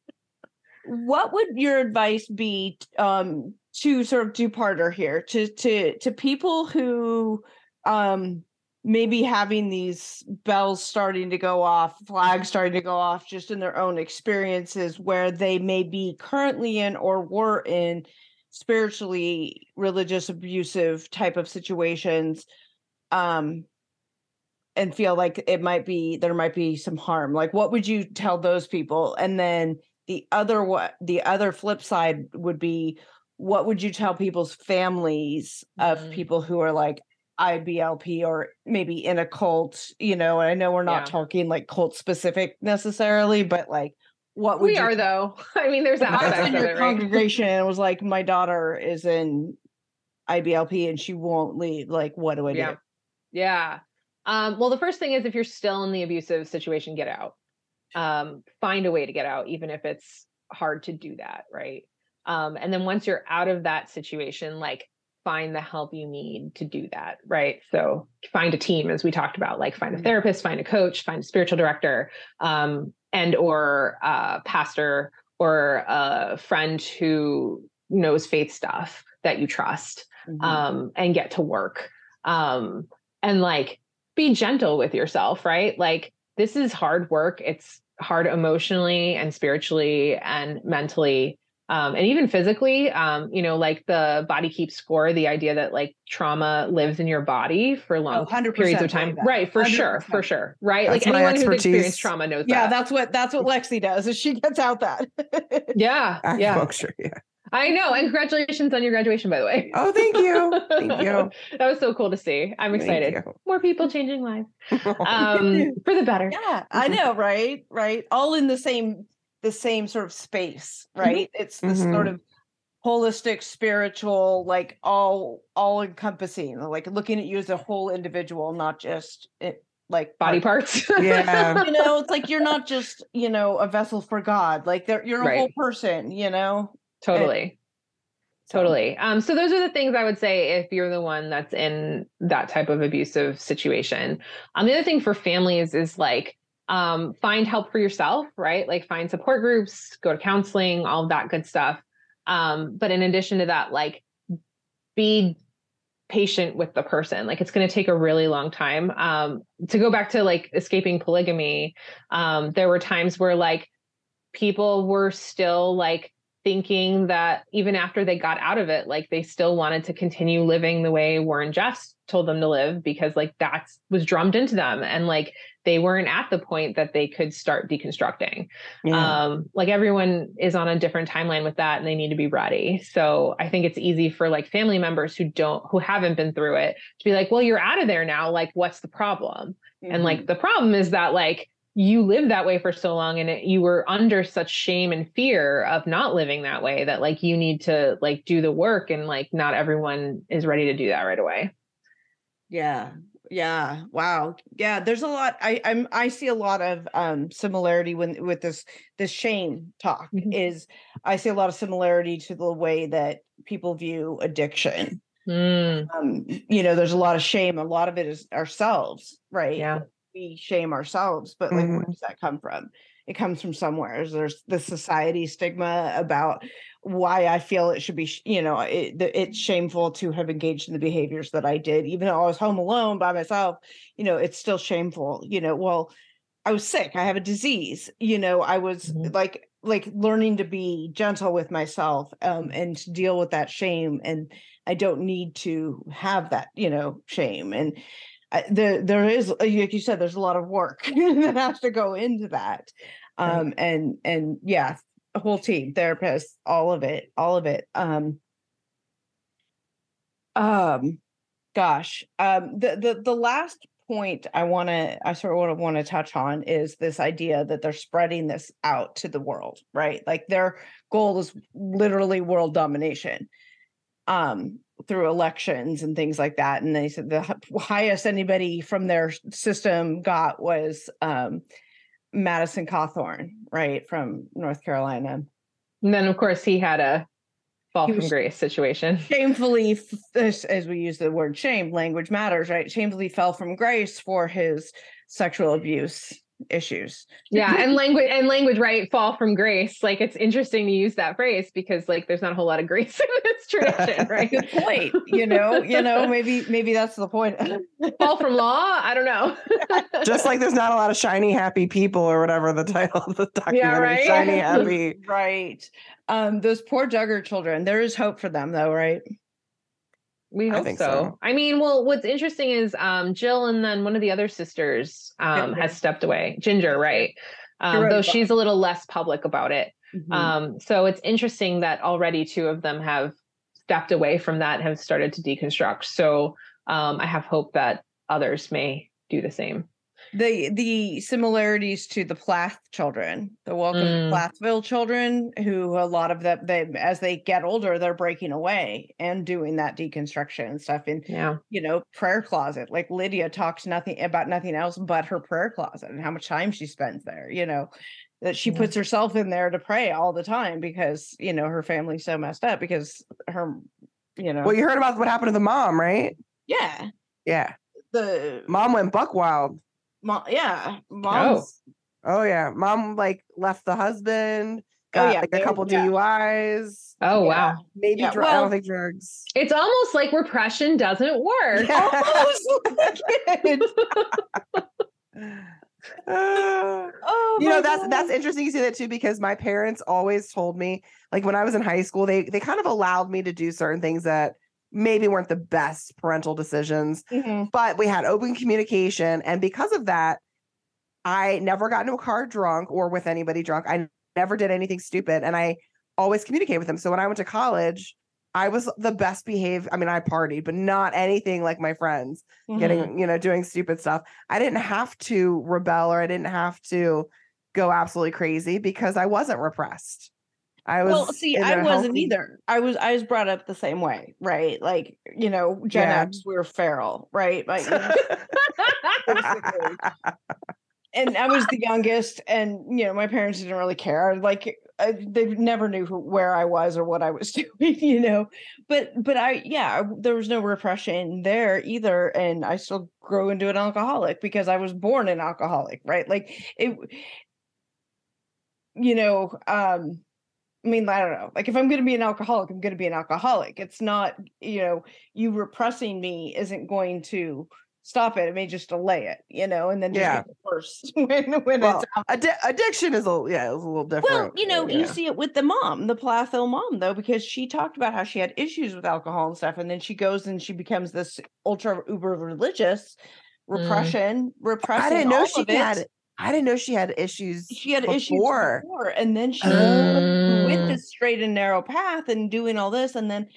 what would your advice be um to sort of do parter here to to to people who um maybe having these bells starting to go off flags starting to go off just in their own experiences where they may be currently in or were in spiritually religious abusive type of situations um and feel like it might be there might be some harm. Like what would you tell those people? And then the other what the other flip side would be what would you tell people's families of Mm. people who are like IBLP or maybe in a cult, you know, and I know we're not Yeah. talking like cult specific necessarily, but like what would we are though. [laughs] I mean, there's I was in your it, right? congregation and it was like my daughter is in IBLP and she won't leave. Like, what do I do? Yeah. Yeah. Um, well, the first thing is if you're still in the abusive situation, get out. Um, find a way to get out, even if it's hard to do that, right? Um, and then once you're out of that situation, like find the help you need to do that, right? So find a team, as we talked about, like find a Mhm. therapist, find a coach, find a spiritual director, um, and or a pastor or a friend who knows faith stuff that you trust Mhm. um, and get to work. Um, and like be gentle with yourself, right? Like this is hard work. It's hard emotionally and spiritually and mentally. Um, and even physically, um, you know, like the body keeps score, the idea that like trauma lives in your body for long 100% periods of time. right. For sure. 100%. For sure. Right. That's like my anyone who's experienced trauma knows that. yeah, that. that's what that's what Lexi does is she gets out that. [laughs] yeah. Yeah. Acupuncture, yeah. I know. And congratulations on your graduation, by the way. Oh, thank you. Thank you. [laughs] that was so cool to see. I'm excited. More people changing lives um, [laughs] for the better. Yeah, I know, [laughs] right? Right. All in the same the same sort of space, right? It's this sort Mhm. of holistic spiritual like all all encompassing like looking at you as a whole individual not just it like Body parts. Yeah. you know it's like you're not just you know a vessel for god like you're a whole person you know totally. So- Totally. Um, so those are the things I would say if you're the one that's in that type of abusive situation. Um, the other thing for families is like um, find help for yourself, right? Like find support groups, go to counseling, all of that good stuff. Um, but in addition to that, like be patient with the person. Like it's going to take a really long time. Um, to go back to like escaping polygamy, um, there were times where like people were still like thinking that even after they got out of it, like they still wanted to continue living the way Warren Jeffs told them to live because like that was drummed into them and like they weren't at the point that they could start deconstructing. Yeah. Um, like everyone is on a different timeline with that and they need to be ready. So I think it's easy for like family members who don't who haven't been through it to be like, well, you're out of there now. Like, what's the problem? And Mm-hmm. like the problem is that like you lived that way for so long and it, you were under such shame and fear of not living that way that like you need to like do the work and like not everyone is ready to do that right away. Yeah. Yeah. Wow. Yeah. There's a lot. I I'm I see a lot of um similarity when with this this shame talk Mhm. is I see a lot of similarity to the way that people view addiction. Mm, Um, you know, there's a lot of shame. A lot of it is ourselves, right? yeah. We shame ourselves, but like where Mhm. does that come from? It comes from somewhere. There's the society stigma about why I feel it should be, you know, it, it's shameful to have engaged in the behaviors that I did, even though I was home alone by myself. You know, it's still shameful. You know, well, I was sick. I have a disease. You know, I was Mhm. like, like learning to be gentle with myself, um, and to deal with that shame. And I don't need to have that, you know, shame. And I, there, there is, like you said, there's a lot of work [laughs] that has to go into that. Um, and and yeah, a whole team, therapists, all of it, all of it. Um, um, gosh, um, the the the last point I want to, I sort of want to touch on is this idea that they're spreading this out to the world, right? Like their goal is literally world domination um, through elections and things like that. And they said the highest anybody from their system got was um, Madison Cawthorn, right, from North Carolina. And then, of course, he had a fall from grace situation. [laughs] shamefully as, as we use the word shame language matters right shamefully fell from grace for his sexual abuse issues Yeah, and language and language, right? Fall from grace. Like it's interesting to use that phrase because like there's not a whole lot of grace [laughs] in this tradition, [laughs] right? good point you know you know maybe maybe that's the point [laughs] Fall from law. I don't know. Just like there's not a lot of shiny happy people or whatever the title of the documentary. right? Shiny happy. right um those poor duggar children there is hope for them though right We hope think so. so. I mean, well, what's interesting is um Jill and then one of the other sisters um Ginger. has stepped away. Ginger, right? Um, wrote though a book. she's a little less public about it. Mhm. Um, so it's interesting that already two of them have stepped away from that have started to deconstruct. So um, I have hope that others may do the same. The the similarities to the Plath children, the Welcome Mm. to Plathville children, who a lot of them they as they get older, they're breaking away and doing that deconstruction and stuff in Yeah. you know prayer closet. Like Lydia talks nothing about nothing else but her prayer closet and how much time she spends there. You know that she Yeah. puts herself in there to pray all the time because you know her family's so messed up because her you know Well, you heard about what happened to the mom, right? yeah Yeah. the Mom went buck wild. Mom yeah mom's Oh yeah. Mom like left the husband, Oh, yeah, like a couple yeah. DUIs, Oh Yeah. wow. maybe Yeah, dr- I don't think drugs. It's almost like repression doesn't work. Yeah. almost [laughs] like. [laughs] Uh, [laughs] Oh, you know my that's God. that's interesting you say that too because my parents always told me like when i was in high school they they kind of allowed me to do certain things that maybe weren't the best parental decisions Mhm. but we had open communication. And because of that i never got into a car drunk or with anybody drunk. I never did anything stupid and i always communicated with them. So when i went to college i was the best behaved i mean i partied but not anything like my friends Mhm. getting you know doing stupid stuff. I didn't have to rebel or i didn't have to go absolutely crazy because i wasn't repressed i was well, see, I wasn't healthy- either. I was I was brought up the same way, right? Like you know, Gen Yeah. X, we were feral, right? Like, you know, [laughs] basically. and I was the youngest, and you know, my parents didn't really care. Like, I, they never knew who, where I was or what I was [laughs] doing, you know. But but I yeah, there was no repression there either, and I still grew into an alcoholic because I was born an alcoholic, right? Like it. You know, um, I mean, I don't know. Like, if I'm going to be an alcoholic, I'm going to be an alcoholic. It's not, you know, you repressing me isn't going to stop it. It may just delay it, you know, and then Yeah. worse [laughs] when when well, it's addi- addiction is a yeah, it's a little different. Well, you know, you see it with the mom, the Plathville mom, though, because she talked about how she had issues with alcohol and stuff, and then she goes and she becomes this ultra uber religious mm. repression, repressing. I didn't know all she of it. Had. I didn't know she had issues. she had before. issues before, and then she Mm. went this straight and narrow path and doing all this, and then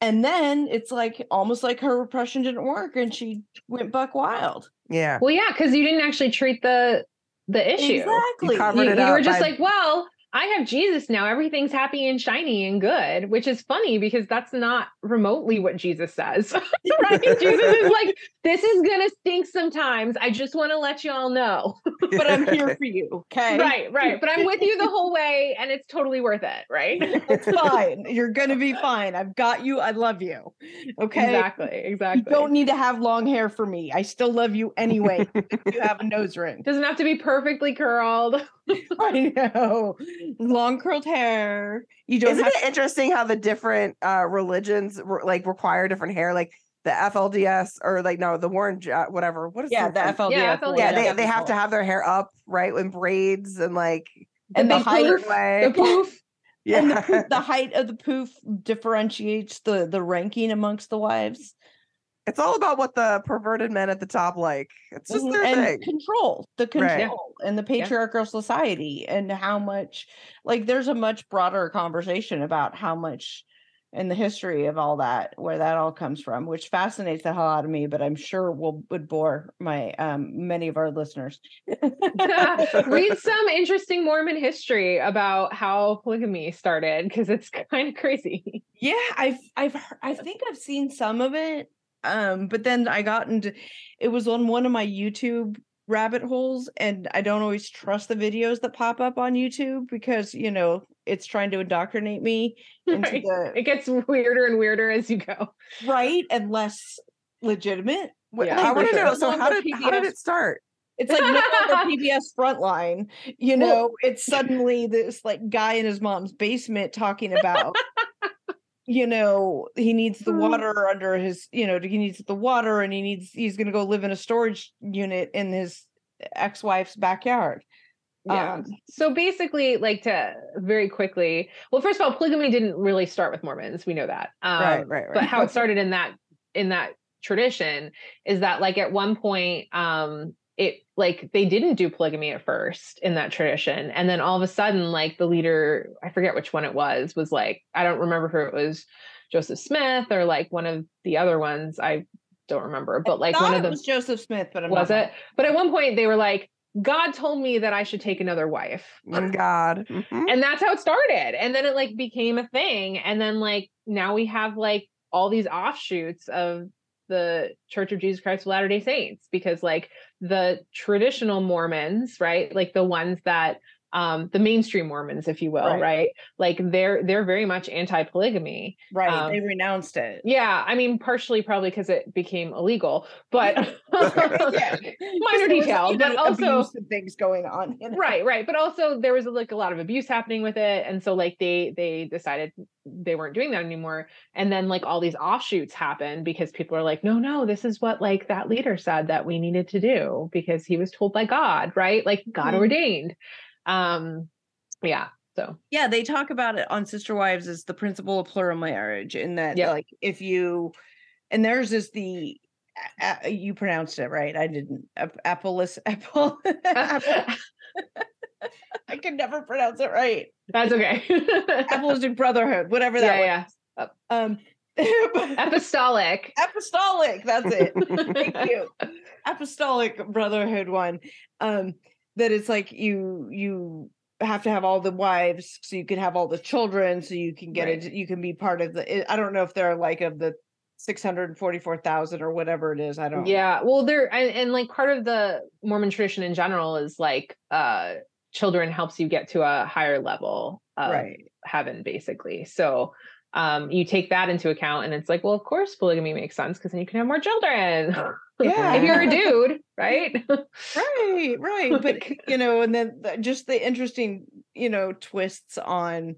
and then it's like almost like her repression didn't work, and she went buck wild. Yeah, Well, yeah, because you didn't actually treat the the issue. Exactly. covered You, it you were just by- like, well, I have Jesus now. Everything's happy and shiny and good, which is funny because that's not remotely what Jesus says. [laughs] right? Jesus is like, this is gonna stink sometimes. I just want to let you all know. [laughs] But I'm here for you, okay? right, right. But I'm with you the whole way, and it's totally worth it, right? It's [laughs] fine. You're gonna be fine. I've got you. I love you. Okay. Exactly, You exactly. don't need to have long hair for me. I still love you anyway. you have a nose ring. Doesn't have to be perfectly curled. [laughs] I know. Long curled hair. You don't Isn't have it interesting how the different uh religions re- like require different hair? Like the FLDS or like no, the Warren, J- whatever. What is yeah, it? the FLDS. Yeah, FLDS. yeah, Yeah, they, they have to have their hair up right in braids and like and the big height poof, way. the poof. yeah. [laughs] and the, the height of the poof differentiates the the ranking amongst the wives it's all about what the perverted men at the top like. It's just Mhm. their and thing. control the Right. control and the Yeah. patriarchal society and how much like there's a much broader conversation about how much and the history of all that, where that all comes from, which fascinates the hell out of me, but I'm sure will would bore my um many of our listeners. [laughs] [laughs] Read some interesting Mormon history about how polygamy started because it's [laughs] kind of crazy. Yeah, I've I've I think I've seen some of it. Um, but then I got into it was on one of my YouTube rabbit holes and I don't always trust the videos that pop up on YouTube because, you know, it's trying to indoctrinate me [laughs] into Right. the It gets weirder and weirder as you go. right and less legitimate. Yeah, I want to sure. know. So how longer did how did it start? It's like no longer [laughs] PBS Frontline. You Well- know, it's suddenly this like guy in his mom's basement talking about, [laughs] you know, he needs the Mm. water under his, you know, he needs the water and he needs, he's going to go live in a storage unit in his ex wife's backyard. Yeah. Um, so basically, like to very quickly, well, first of all, polygamy didn't really start with Mormons. We know that. Um, right, right, right. But how it [laughs] started in that in that tradition is that like at one point, um, it like they didn't do polygamy at first in that tradition, and then all of a sudden, like the leader, I forget which one it was, was like I don't remember who it was Joseph Smith or like one of the other ones. I don't remember, but like one of them was Joseph Smith, but I'm was not- it? But at one point they were like, God told me that I should take another wife. God. Mhm. And that's how it started. And then it like became a thing. And then like now we have like all these offshoots of the Church of Jesus Christ of Latter-day Saints because like the traditional Mormons, right? Like the ones that um the mainstream Mormons, if you will, Right. right? Like they're they're very much anti-polygamy. Right. Um, they renounced it. Yeah, I mean partially probably because it became illegal, but Yeah. [laughs] [laughs] minor detail, but also things going on. right right but also there was like a lot of abuse happening with it and so like they they decided they weren't doing that anymore and then like all these offshoots happened because people are like no no this is what like that leader said that we needed to do because he was told by god right like god Mhm. ordained um yeah so Yeah, they talk about it on Sister Wives as the principle of plural marriage, in that Yep. like if you and theirs is the a- you pronounced it right. I didn't. Ap- Apollis [laughs] apple. [laughs] I can never pronounce it right. that's okay [laughs] Apostolic brotherhood, whatever yeah that yeah was. Um, apostolic apostolic. That's it. Thank you. Apostolic brotherhood one. Um, that it's like you you have to have all the wives so you can have all the children so you can get Right. it you can be part of the i don't know if they're like of the 644,000 or whatever it is i don't Yeah, well, there and, and like part of the Mormon tradition in general is like uh children helps you get to a higher level of right heaven, basically. So um you take that into account, and it's like, well, of course, polygamy makes sense because then you can have more children. [laughs] Yeah. if you're a dude, right? [laughs] right right but you know and then just the interesting you know twists on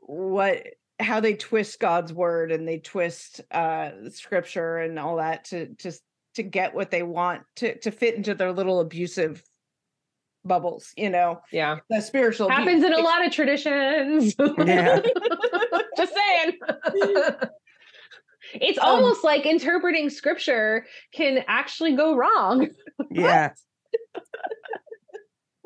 what how they twist god's word and they twist uh scripture and all that to just to get what they want to to fit into their little abusive bubbles you know yeah, the spiritual happens in a lot of traditions. [laughs] Yeah. [laughs] Just saying. [laughs] It's Um, almost like interpreting scripture can actually go wrong. Yeah.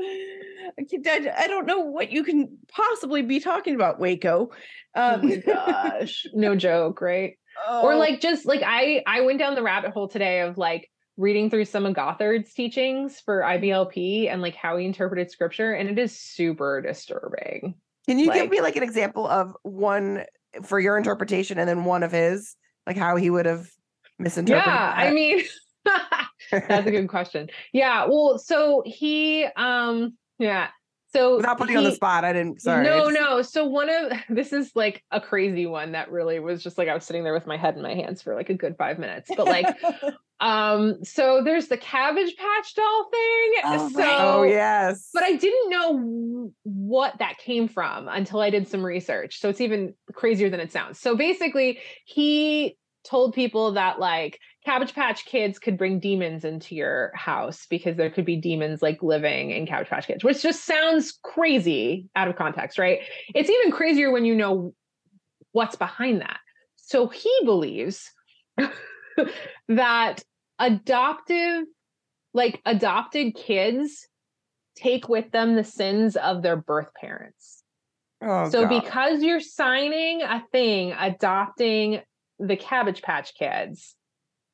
I, can't- I- I don't know what you can possibly be talking about waco oh um my gosh no joke right or oh, like just like i i went down the rabbit hole today of like reading through some of gothard's teachings for iblp and like how he interpreted scripture and it is super disturbing Can you Like- give me like an example of one for your interpretation and then one of his, like how he would have misinterpreted? yeah i mean [laughs] that's a good question yeah well so he um yeah so Without putting you on the spot, I didn't. Sorry. No, no. So one of [laughs] this is like a crazy one that really was just like I was sitting there with my head in my hands for like a good five minutes. But like, [laughs] um, so there's the Cabbage Patch Doll thing. Oh, so, right. Oh yes. but I didn't know what that came from until I did some research. So it's even crazier than it sounds. So basically, he told people that like Cabbage Patch Kids could bring demons into your house because there could be demons like living in Cabbage Patch Kids, which just sounds crazy out of context, right? It's even crazier when you know what's behind that. So he believes [laughs] [laughs] that adoptive, like adopted kids, take with them the sins of their birth parents. Oh, so God. because you're signing a thing adopting the Cabbage Patch Kids,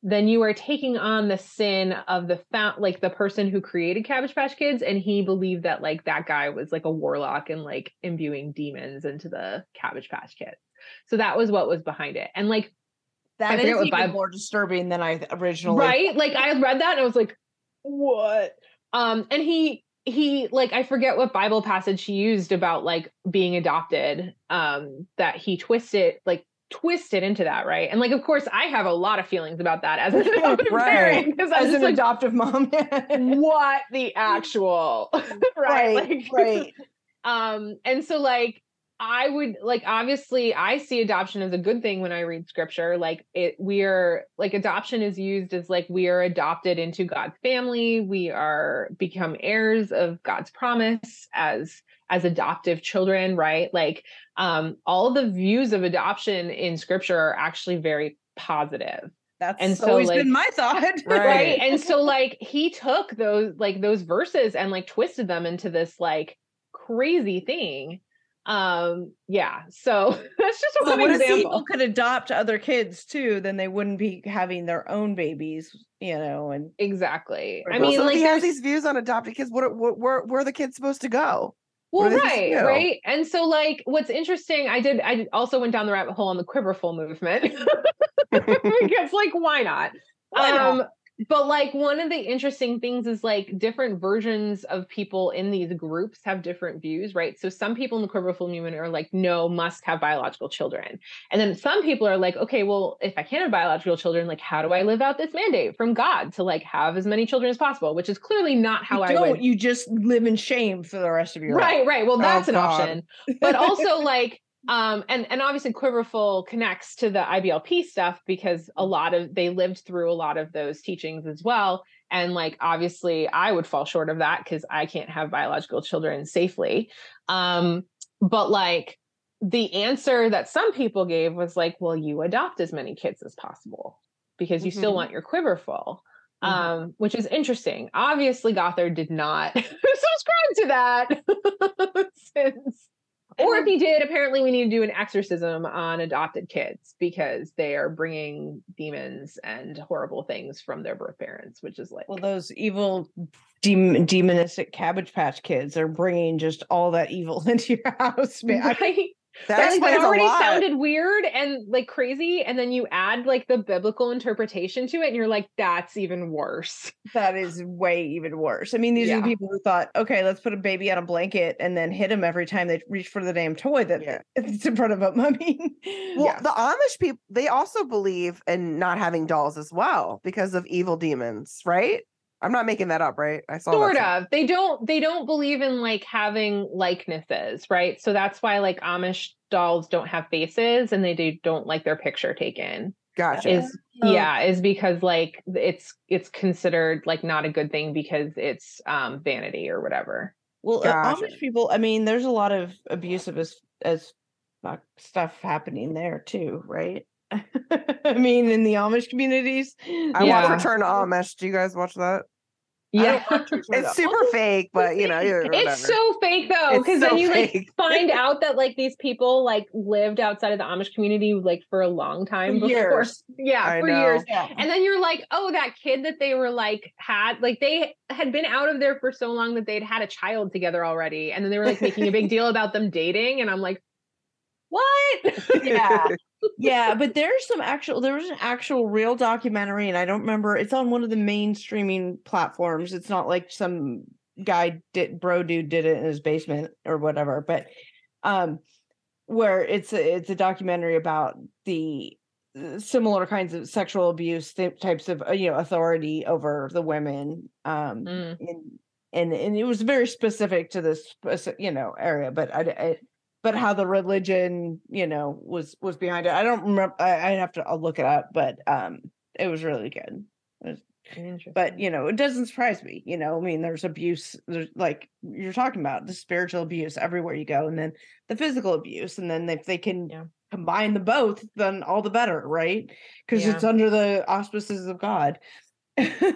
then you are taking on the sin of the found like the person who created Cabbage Patch Kids, and he believed that like that guy was like a warlock and like imbuing demons into the Cabbage Patch Kids. So that was what was behind it. And like That is even Bible- more disturbing than I originally. right like i read that and i was like what um and he he like i forget what bible passage he used about like being adopted um that he twisted like twisted into that right and like of course i have a lot of feelings about that as an adoptive [laughs] Right. parent because i'm As an like adoptive mom. [laughs] what the actual [laughs] right, right, like right. um and so like i would like obviously i see adoption as a good thing when i read scripture like it we are like adoption is used as like we are adopted into god's family we are become heirs of god's promise as as adoptive children right like um all the views of adoption in scripture are actually very positive That's And so, always like- been my thought. [laughs] Right. right and so [laughs] like he took those like those verses and like twisted them into this like crazy thing um yeah so [laughs] that's just Well, one what if example people could adopt other kids too? Then they wouldn't be having their own babies, you know. And exactly i mean so like he has these views on adopted kids. What, are- what where where are the kids supposed to go? well what are they supposed right right and so like what's interesting i did i also went down the rabbit hole on the quiverful movement [laughs] [laughs] because like why not Why not? But like one of the interesting things is like different versions of people in these groups have different views right so some people in the quiverful movement are like no must have biological children and then some people are like okay well if i can't have biological children like how do i live out this mandate from god to like have as many children as possible which is clearly not how you i don't, would you just live in shame for the rest of your right life. right right. well Oh, that's an God. option but also [laughs] like um and and obviously quiverful connects to the iblp stuff because a lot of they lived through a lot of those teachings as well and like obviously i would fall short of that because i can't have biological children safely um but like the answer that some people gave was like well you adopt as many kids as possible because you still Mhm. want your quiver full Mhm. um which is interesting obviously gothard did not [laughs] subscribe to that [laughs] since or if he did apparently we need to do an exorcism on adopted kids because they are bringing demons and horrible things from their birth parents which is like Well, those evil dem- demonistic cabbage patch kids are bringing just all that evil [laughs] into your house, man. Right That That, like, explains that a already lot. sounded weird and like crazy and then you add like the biblical interpretation to it and you're like that's even worse that is way even worse. I mean, these are the people who thought, okay, let's put a baby on a blanket and then hit him every time they reach for the damn toy that Yeah. [laughs] it's in front of them. I mean, Well, Yeah. the Amish people they also believe in not having dolls as well because of evil demons, right? I'm not making that up, right? I saw that sort of they don't they don't believe in like having likenesses right so that's why like amish dolls don't have faces and they do, don't like their picture taken Gotcha. is Oh. yeah is because like it's it's considered like not a good thing because it's um vanity or whatever well, uh, Gotcha. Amish people, I mean, there's a lot of abusive as, as fuck stuff happening there too, right? [laughs] I mean, in the Amish communities. I Yeah. watch Return to Amish. Do you guys watch that? Yeah It's super oh, fake, but you know, you're- whatever. it's so fake though It's because so then you like fake. [laughs] find out that like these people like lived outside of the amish community like for a long time For before years. yeah I for know. years Yeah. and then you're like oh that kid that they were like had like they had been out of there for so long that they'd had a child together already and then they were like making a big [laughs] deal about them dating and i'm like what [laughs] Yeah. [laughs] yeah, but there's some actual there was an actual real documentary and I don't remember it's on one of the main streaming platforms. It's not like some guy did bro dude did it in his basement or whatever, but um where it's a, it's a documentary about the uh, similar kinds of sexual abuse types of uh, you know authority over the women um Mm. in, and and it was very specific to this you know area but I, I but how the religion you know was was behind it. I don't remember I, i'd have to i'll look it up but um it was really good. But you know it doesn't surprise me you know i mean there's abuse there's like you're talking about the spiritual abuse everywhere you go and then the physical abuse and then if they can Yeah. combine the both then all the better right? Because Yeah. it's under the auspices of god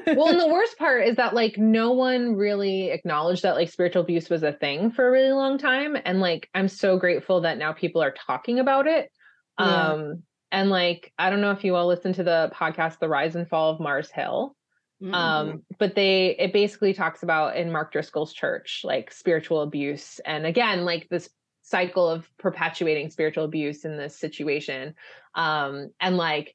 well, and the [laughs] worst part is that like no one really acknowledged that like spiritual abuse was a thing for a really long time. And like I'm so grateful that now people are talking about it. Yeah. Um and like I don't know if you all listen to the podcast The Rise and Fall of Mars Hill. Mm-hmm. Um, but they it basically talks about in Mark Driscoll's church, like spiritual abuse. And again, like this cycle of perpetuating spiritual abuse in this situation. Um, and like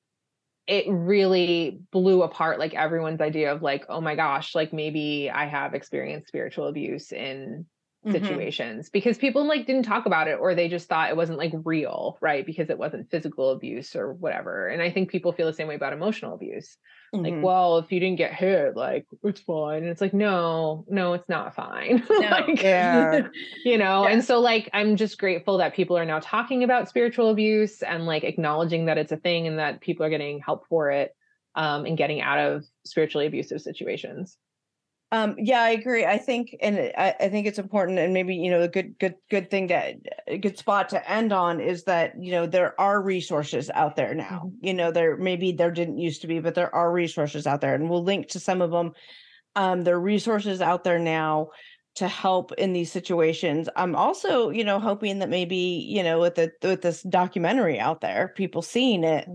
it really blew apart like everyone's idea of like, oh my gosh, like maybe I have experienced spiritual abuse in Mhm. situations because people like didn't talk about it or they just thought it wasn't like real, right? Because it wasn't physical abuse or whatever. And I think people feel the same way about emotional abuse. Like, Mhm. well, if you didn't get hit, like it's fine. And it's like, no, no, it's not fine. [laughs] Like, Yeah. [laughs] you know Yeah. and so like i'm just grateful that people are now talking about spiritual abuse and like acknowledging that it's a thing and that people are getting help for it um and getting out of spiritually abusive situations Um, yeah, I agree. I think, and I, I think it's important, and maybe you know, a good, good, good thing to a good spot to end on is that you know there are resources out there now. You know, there maybe there didn't used to be, but there are resources out there, and we'll link to some of them. Um, there are resources out there now to help in these situations. I'm also, you know, hoping that maybe you know with the with this documentary out there, people seeing it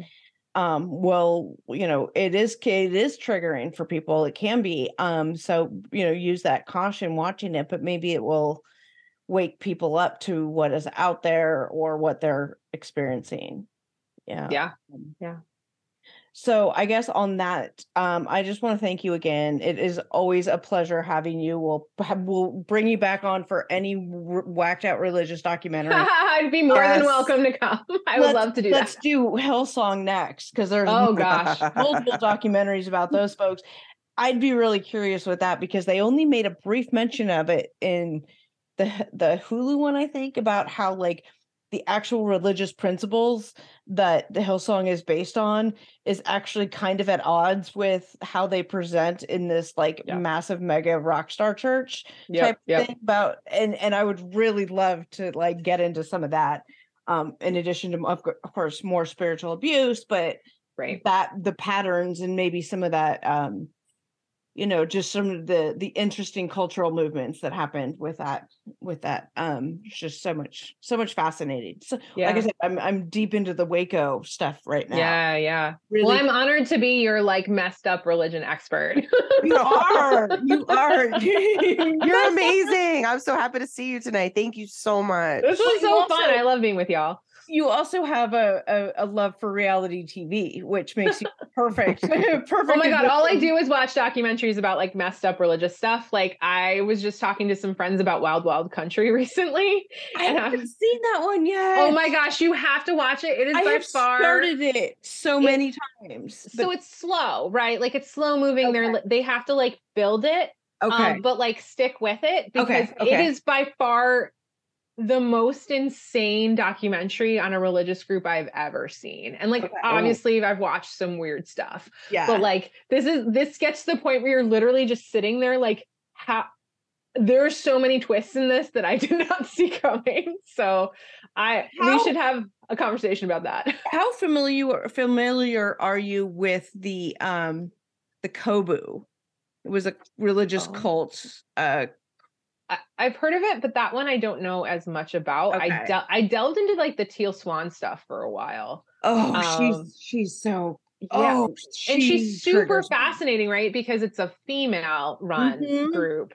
um well you know it is it is triggering for people it can be um so you know use that caution watching it but maybe it will wake people up to what is out there or what they're experiencing. Yeah. Yeah. Um, yeah. So i guess on that um i just want to thank you again. It is always a pleasure having you. We'll we'll bring you back on for any r- whacked out religious documentary. [laughs] I'd be more than welcome to come. [laughs] I would Let's- love to do let's that. do hillsong next because there's oh [laughs] gosh. multiple documentaries about those folks. I'd be really curious with that because they only made a brief mention of it in the the Hulu one, I think, about how like the actual religious principles that the Hillsong is based on is actually kind of at odds with how they present in this like Yeah. massive mega rock star church yep type yep thing about and and I would really love to like get into some of that um in addition to of, course more spiritual abuse but right that the patterns and maybe some of that um you know just some of the the interesting cultural movements that happened with that with that um it's just so much so much fascinating. So yeah like i said i'm i'm deep into the waco stuff right now. Yeah yeah. Really well i'm honored to be your like messed up religion expert. You are you are. [laughs] [laughs] You're amazing. I'm so happy to see you tonight. Thank you so much. this was so also- fun i love being with y'all you also have a, a a love for reality tv which makes you [laughs] perfect perfect [laughs] Oh my god, all I do is watch documentaries about like messed up religious stuff. Like I was just talking to some friends about Wild Wild Country [laughs] recently. i and I haven't was- seen that one yet Oh my gosh, you have to watch it. It is I by have far started it so It- many times. so it's slow, right? Like it's slow moving. They're they have to like build it, okay. um, but like stick with it because Okay, okay. is by far the most insane documentary on a religious group I've ever seen. And like Okay. obviously I've watched some weird stuff. yeah. but like this is this gets to the point where you're literally just sitting there like how there are so many twists in this that I [laughs] did not see coming. So I we should have a conversation about that. [laughs] How familiar familiar are you with the um the Kobu? It was a religious Oh. cult. Uh I've heard of it, but that one I don't know as much about. I del- I delved into like the Teal Swan stuff for a while. oh, Um, she's she's so Yeah. oh, and she's super triggers me. fascinating, right? Because it's a female run Mhm. group.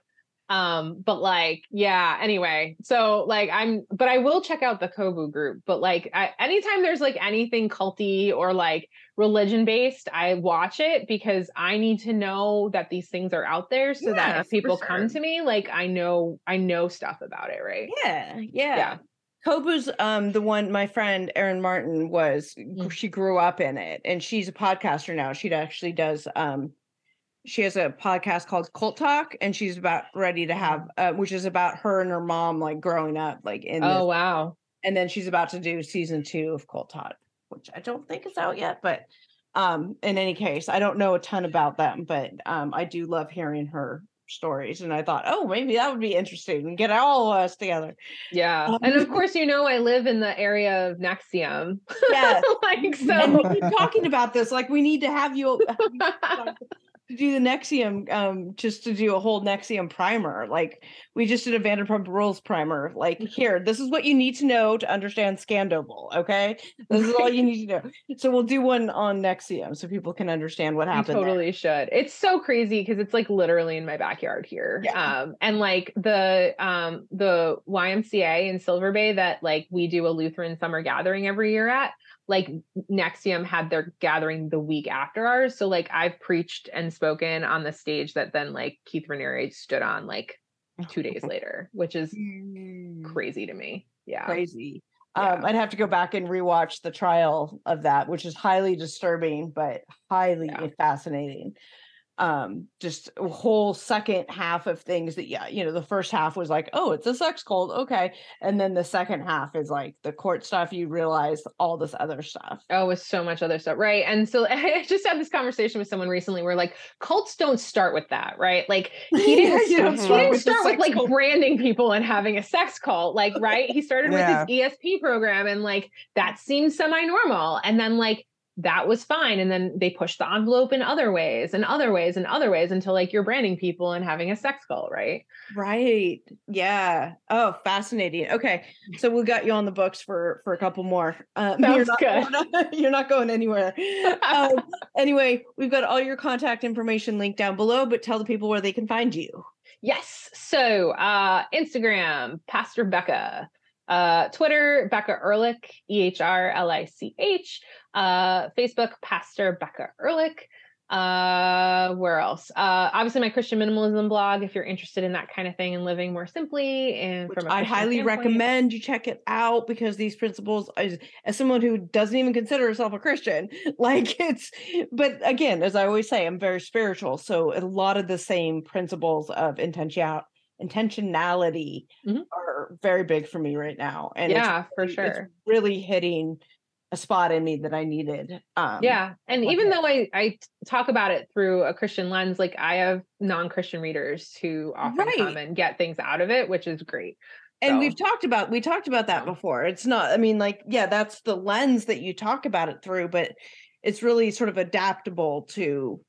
Um, but like, yeah, anyway, so like I'm but I will check out the Kobu group, but like I, anytime there's like anything culty or like religion based, I watch it because I need to know that these things are out there so Yeah, that if people come to me, like I know I know stuff about it, right? Yeah, yeah. Yeah. Kobu's um the one my friend Erin Martin was Mm. she grew up in it and she's a podcaster now. She actually does um she has a podcast called Cult Talk and she's about ready to have uh, which is about her and her mom like growing up like in Oh this, wow. and then she's about to do season 2 of Cult Talk which I don't think is out yet but um in any case I don't know a ton about them but um I do love hearing her stories and I thought oh maybe that would be interesting and get all of us together. Yeah. Um, and of [laughs] course, you know, I live in the area of NXIVM. Yes. [laughs] like and so we keep talking about this like we need to have you have you [laughs] talk- to do the NXIVM, um, just to do a whole NXIVM primer. Like we just did a Vanderpump Rules primer. Like [laughs] here, this is what you need to know to understand Scandoval. Okay, this is all you need to know. [laughs] So we'll do one on NXIVM so people can understand what You happened. there. totally should. It's so crazy because it's like literally in my backyard here. Yeah. Um, and like the um the YMCA in Silver Bay that like we do a Lutheran summer gathering every year at, like NXIVM had their gathering the week after ours. So like I've preached and spoken on the stage that then like Keith Raniere stood on like two days [laughs] later, which is Mm, crazy to me. Yeah. Crazy. Yeah. Um, I'd have to go back and rewatch the trial of that, which is highly disturbing, but highly Yeah. fascinating. Um, just a whole second half of things that, yeah, you know, the first half was like, oh, it's a sex cult, okay, and then the second half is like the court stuff. You realize all this other stuff. Oh, with so much other stuff, right? And so [laughs] I just had this conversation with someone recently where like cults don't start with that, right? Like [laughs] he didn't, you start, don't he didn't with start with like cult. branding people and having a sex cult, like right? He started Yeah. with his ESP program and like that seemed semi-normal, and then like that was fine, and then they pushed the envelope in other ways and other ways and other ways until like you're branding people and having a sex cult, right? Right. Yeah. Oh, fascinating. Okay. So we got you on the books for for a couple more. Um, you're Sounds not, good. Going, [laughs] you're not going anywhere. Um, [laughs] anyway, we've got all your contact information linked down below, but tell the people where they can find you. Yes. So uh Instagram, Pastor Becca. Uh Twitter, Becca Ehrlich, E H R L I C H. Uh Facebook, Pastor Becca Ehrlich. Uh where else? Uh obviously my Christian minimalism blog if you're interested in that kind of thing and living more simply and Which from a I highly standpoint. recommend you check it out because these principles, as, as someone who doesn't even consider herself a Christian, [laughs] like it's, but again, as I always say, I'm very spiritual. So a lot of the same principles of intention, intentionality Mhm. are very big for me right now. And it's Yeah, for really- it's sure. really hitting a spot in me that I needed. Um, yeah and even that. though I talk about it through a christian lens like i have non-christian readers who often Right. come and get things out of it which is great and So- we've talked about we talked about that before it's not i mean like yeah that's the lens that you talk about it through but it's really sort of adaptable to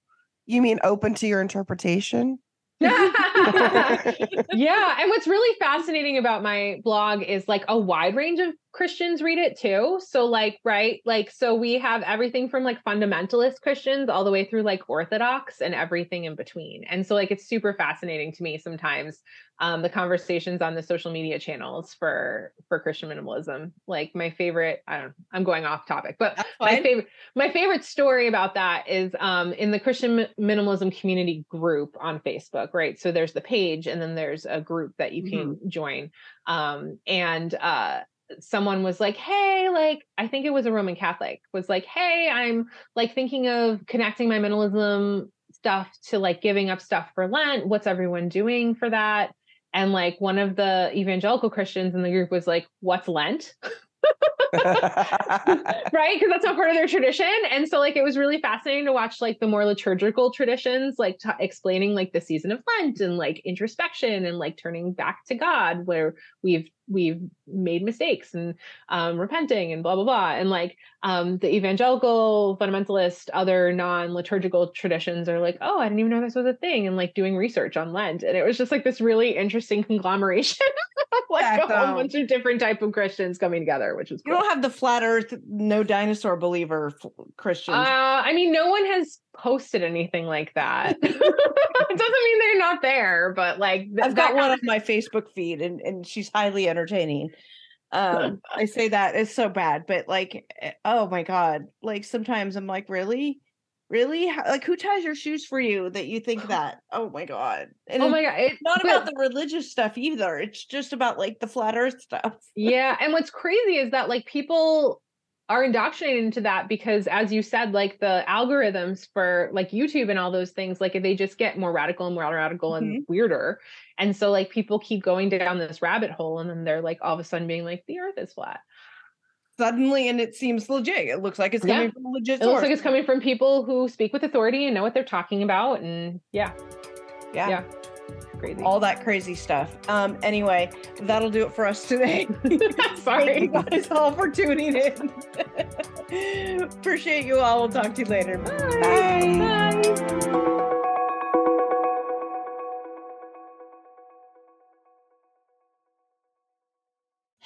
You mean open to your interpretation? [laughs] [laughs] yeah and what's really fascinating about my blog is like a wide range of christians read it too. So like right? Like so we have everything from like fundamentalist christians all the way through like orthodox and everything in between. And so like it's super fascinating to me sometimes um, the conversations on the social media channels for for christian minimalism. Like my favorite i don't i'm going off topic but my favorite my favorite story about that is um in the christian minimalism community group on facebook right? So there's the page and then there's a group that you can join. Um and uh someone was like hey like i think it was a roman catholic was like hey i'm like thinking of connecting my minimalism stuff to like giving up stuff for lent what's everyone doing for that? And like one of the evangelical christians in the group was like what's lent? [laughs] [laughs] Right? Because that's not part of their tradition. And so like it was really fascinating to watch like the more liturgical traditions like t- explaining like the season of lent and like introspection and like turning back to god where we've we've made mistakes and um repenting and blah blah blah and like um the evangelical fundamentalist other non-liturgical traditions are like oh i didn't even know this was a thing and like doing research on lent and it was just like this really interesting [laughs] conglomeration of like Yeah, a whole so- bunch of different type of christians coming together which you cool. don't have the flat earth no dinosaur believer f- christians Uh, I mean, no one has posted anything like that. [laughs] [laughs] it doesn't mean they're not there, but like th- i've got one on my facebook feed and and she's highly entertaining [laughs] um i say that it's so bad but like eh, oh my god like sometimes i'm like really? Really? How- like who ties your shoes for you that you think [laughs] that? Oh my god and Oh my god! it's not but- about the religious stuff either it's just about like the flat earth [laughs] stuff. Yeah, and what's crazy is that like people are indoctrinated into that because, as you said, like the algorithms for like YouTube and all those things, like they just get more radical and more radical and mm-hmm. weirder, and so like people keep going down this rabbit hole, and then they're like all of a sudden being like, the Earth is flat. suddenly and it seems legit it looks like it's Yeah. coming from a legit It looks like it's coming from people who speak with authority and know what they're talking about, and yeah, yeah. yeah. Crazy. all that crazy stuff um anyway that'll do it for us today [laughs] Thank Sorry. you guys all for tuning in [laughs] appreciate you all we'll talk to you later Bye. Bye.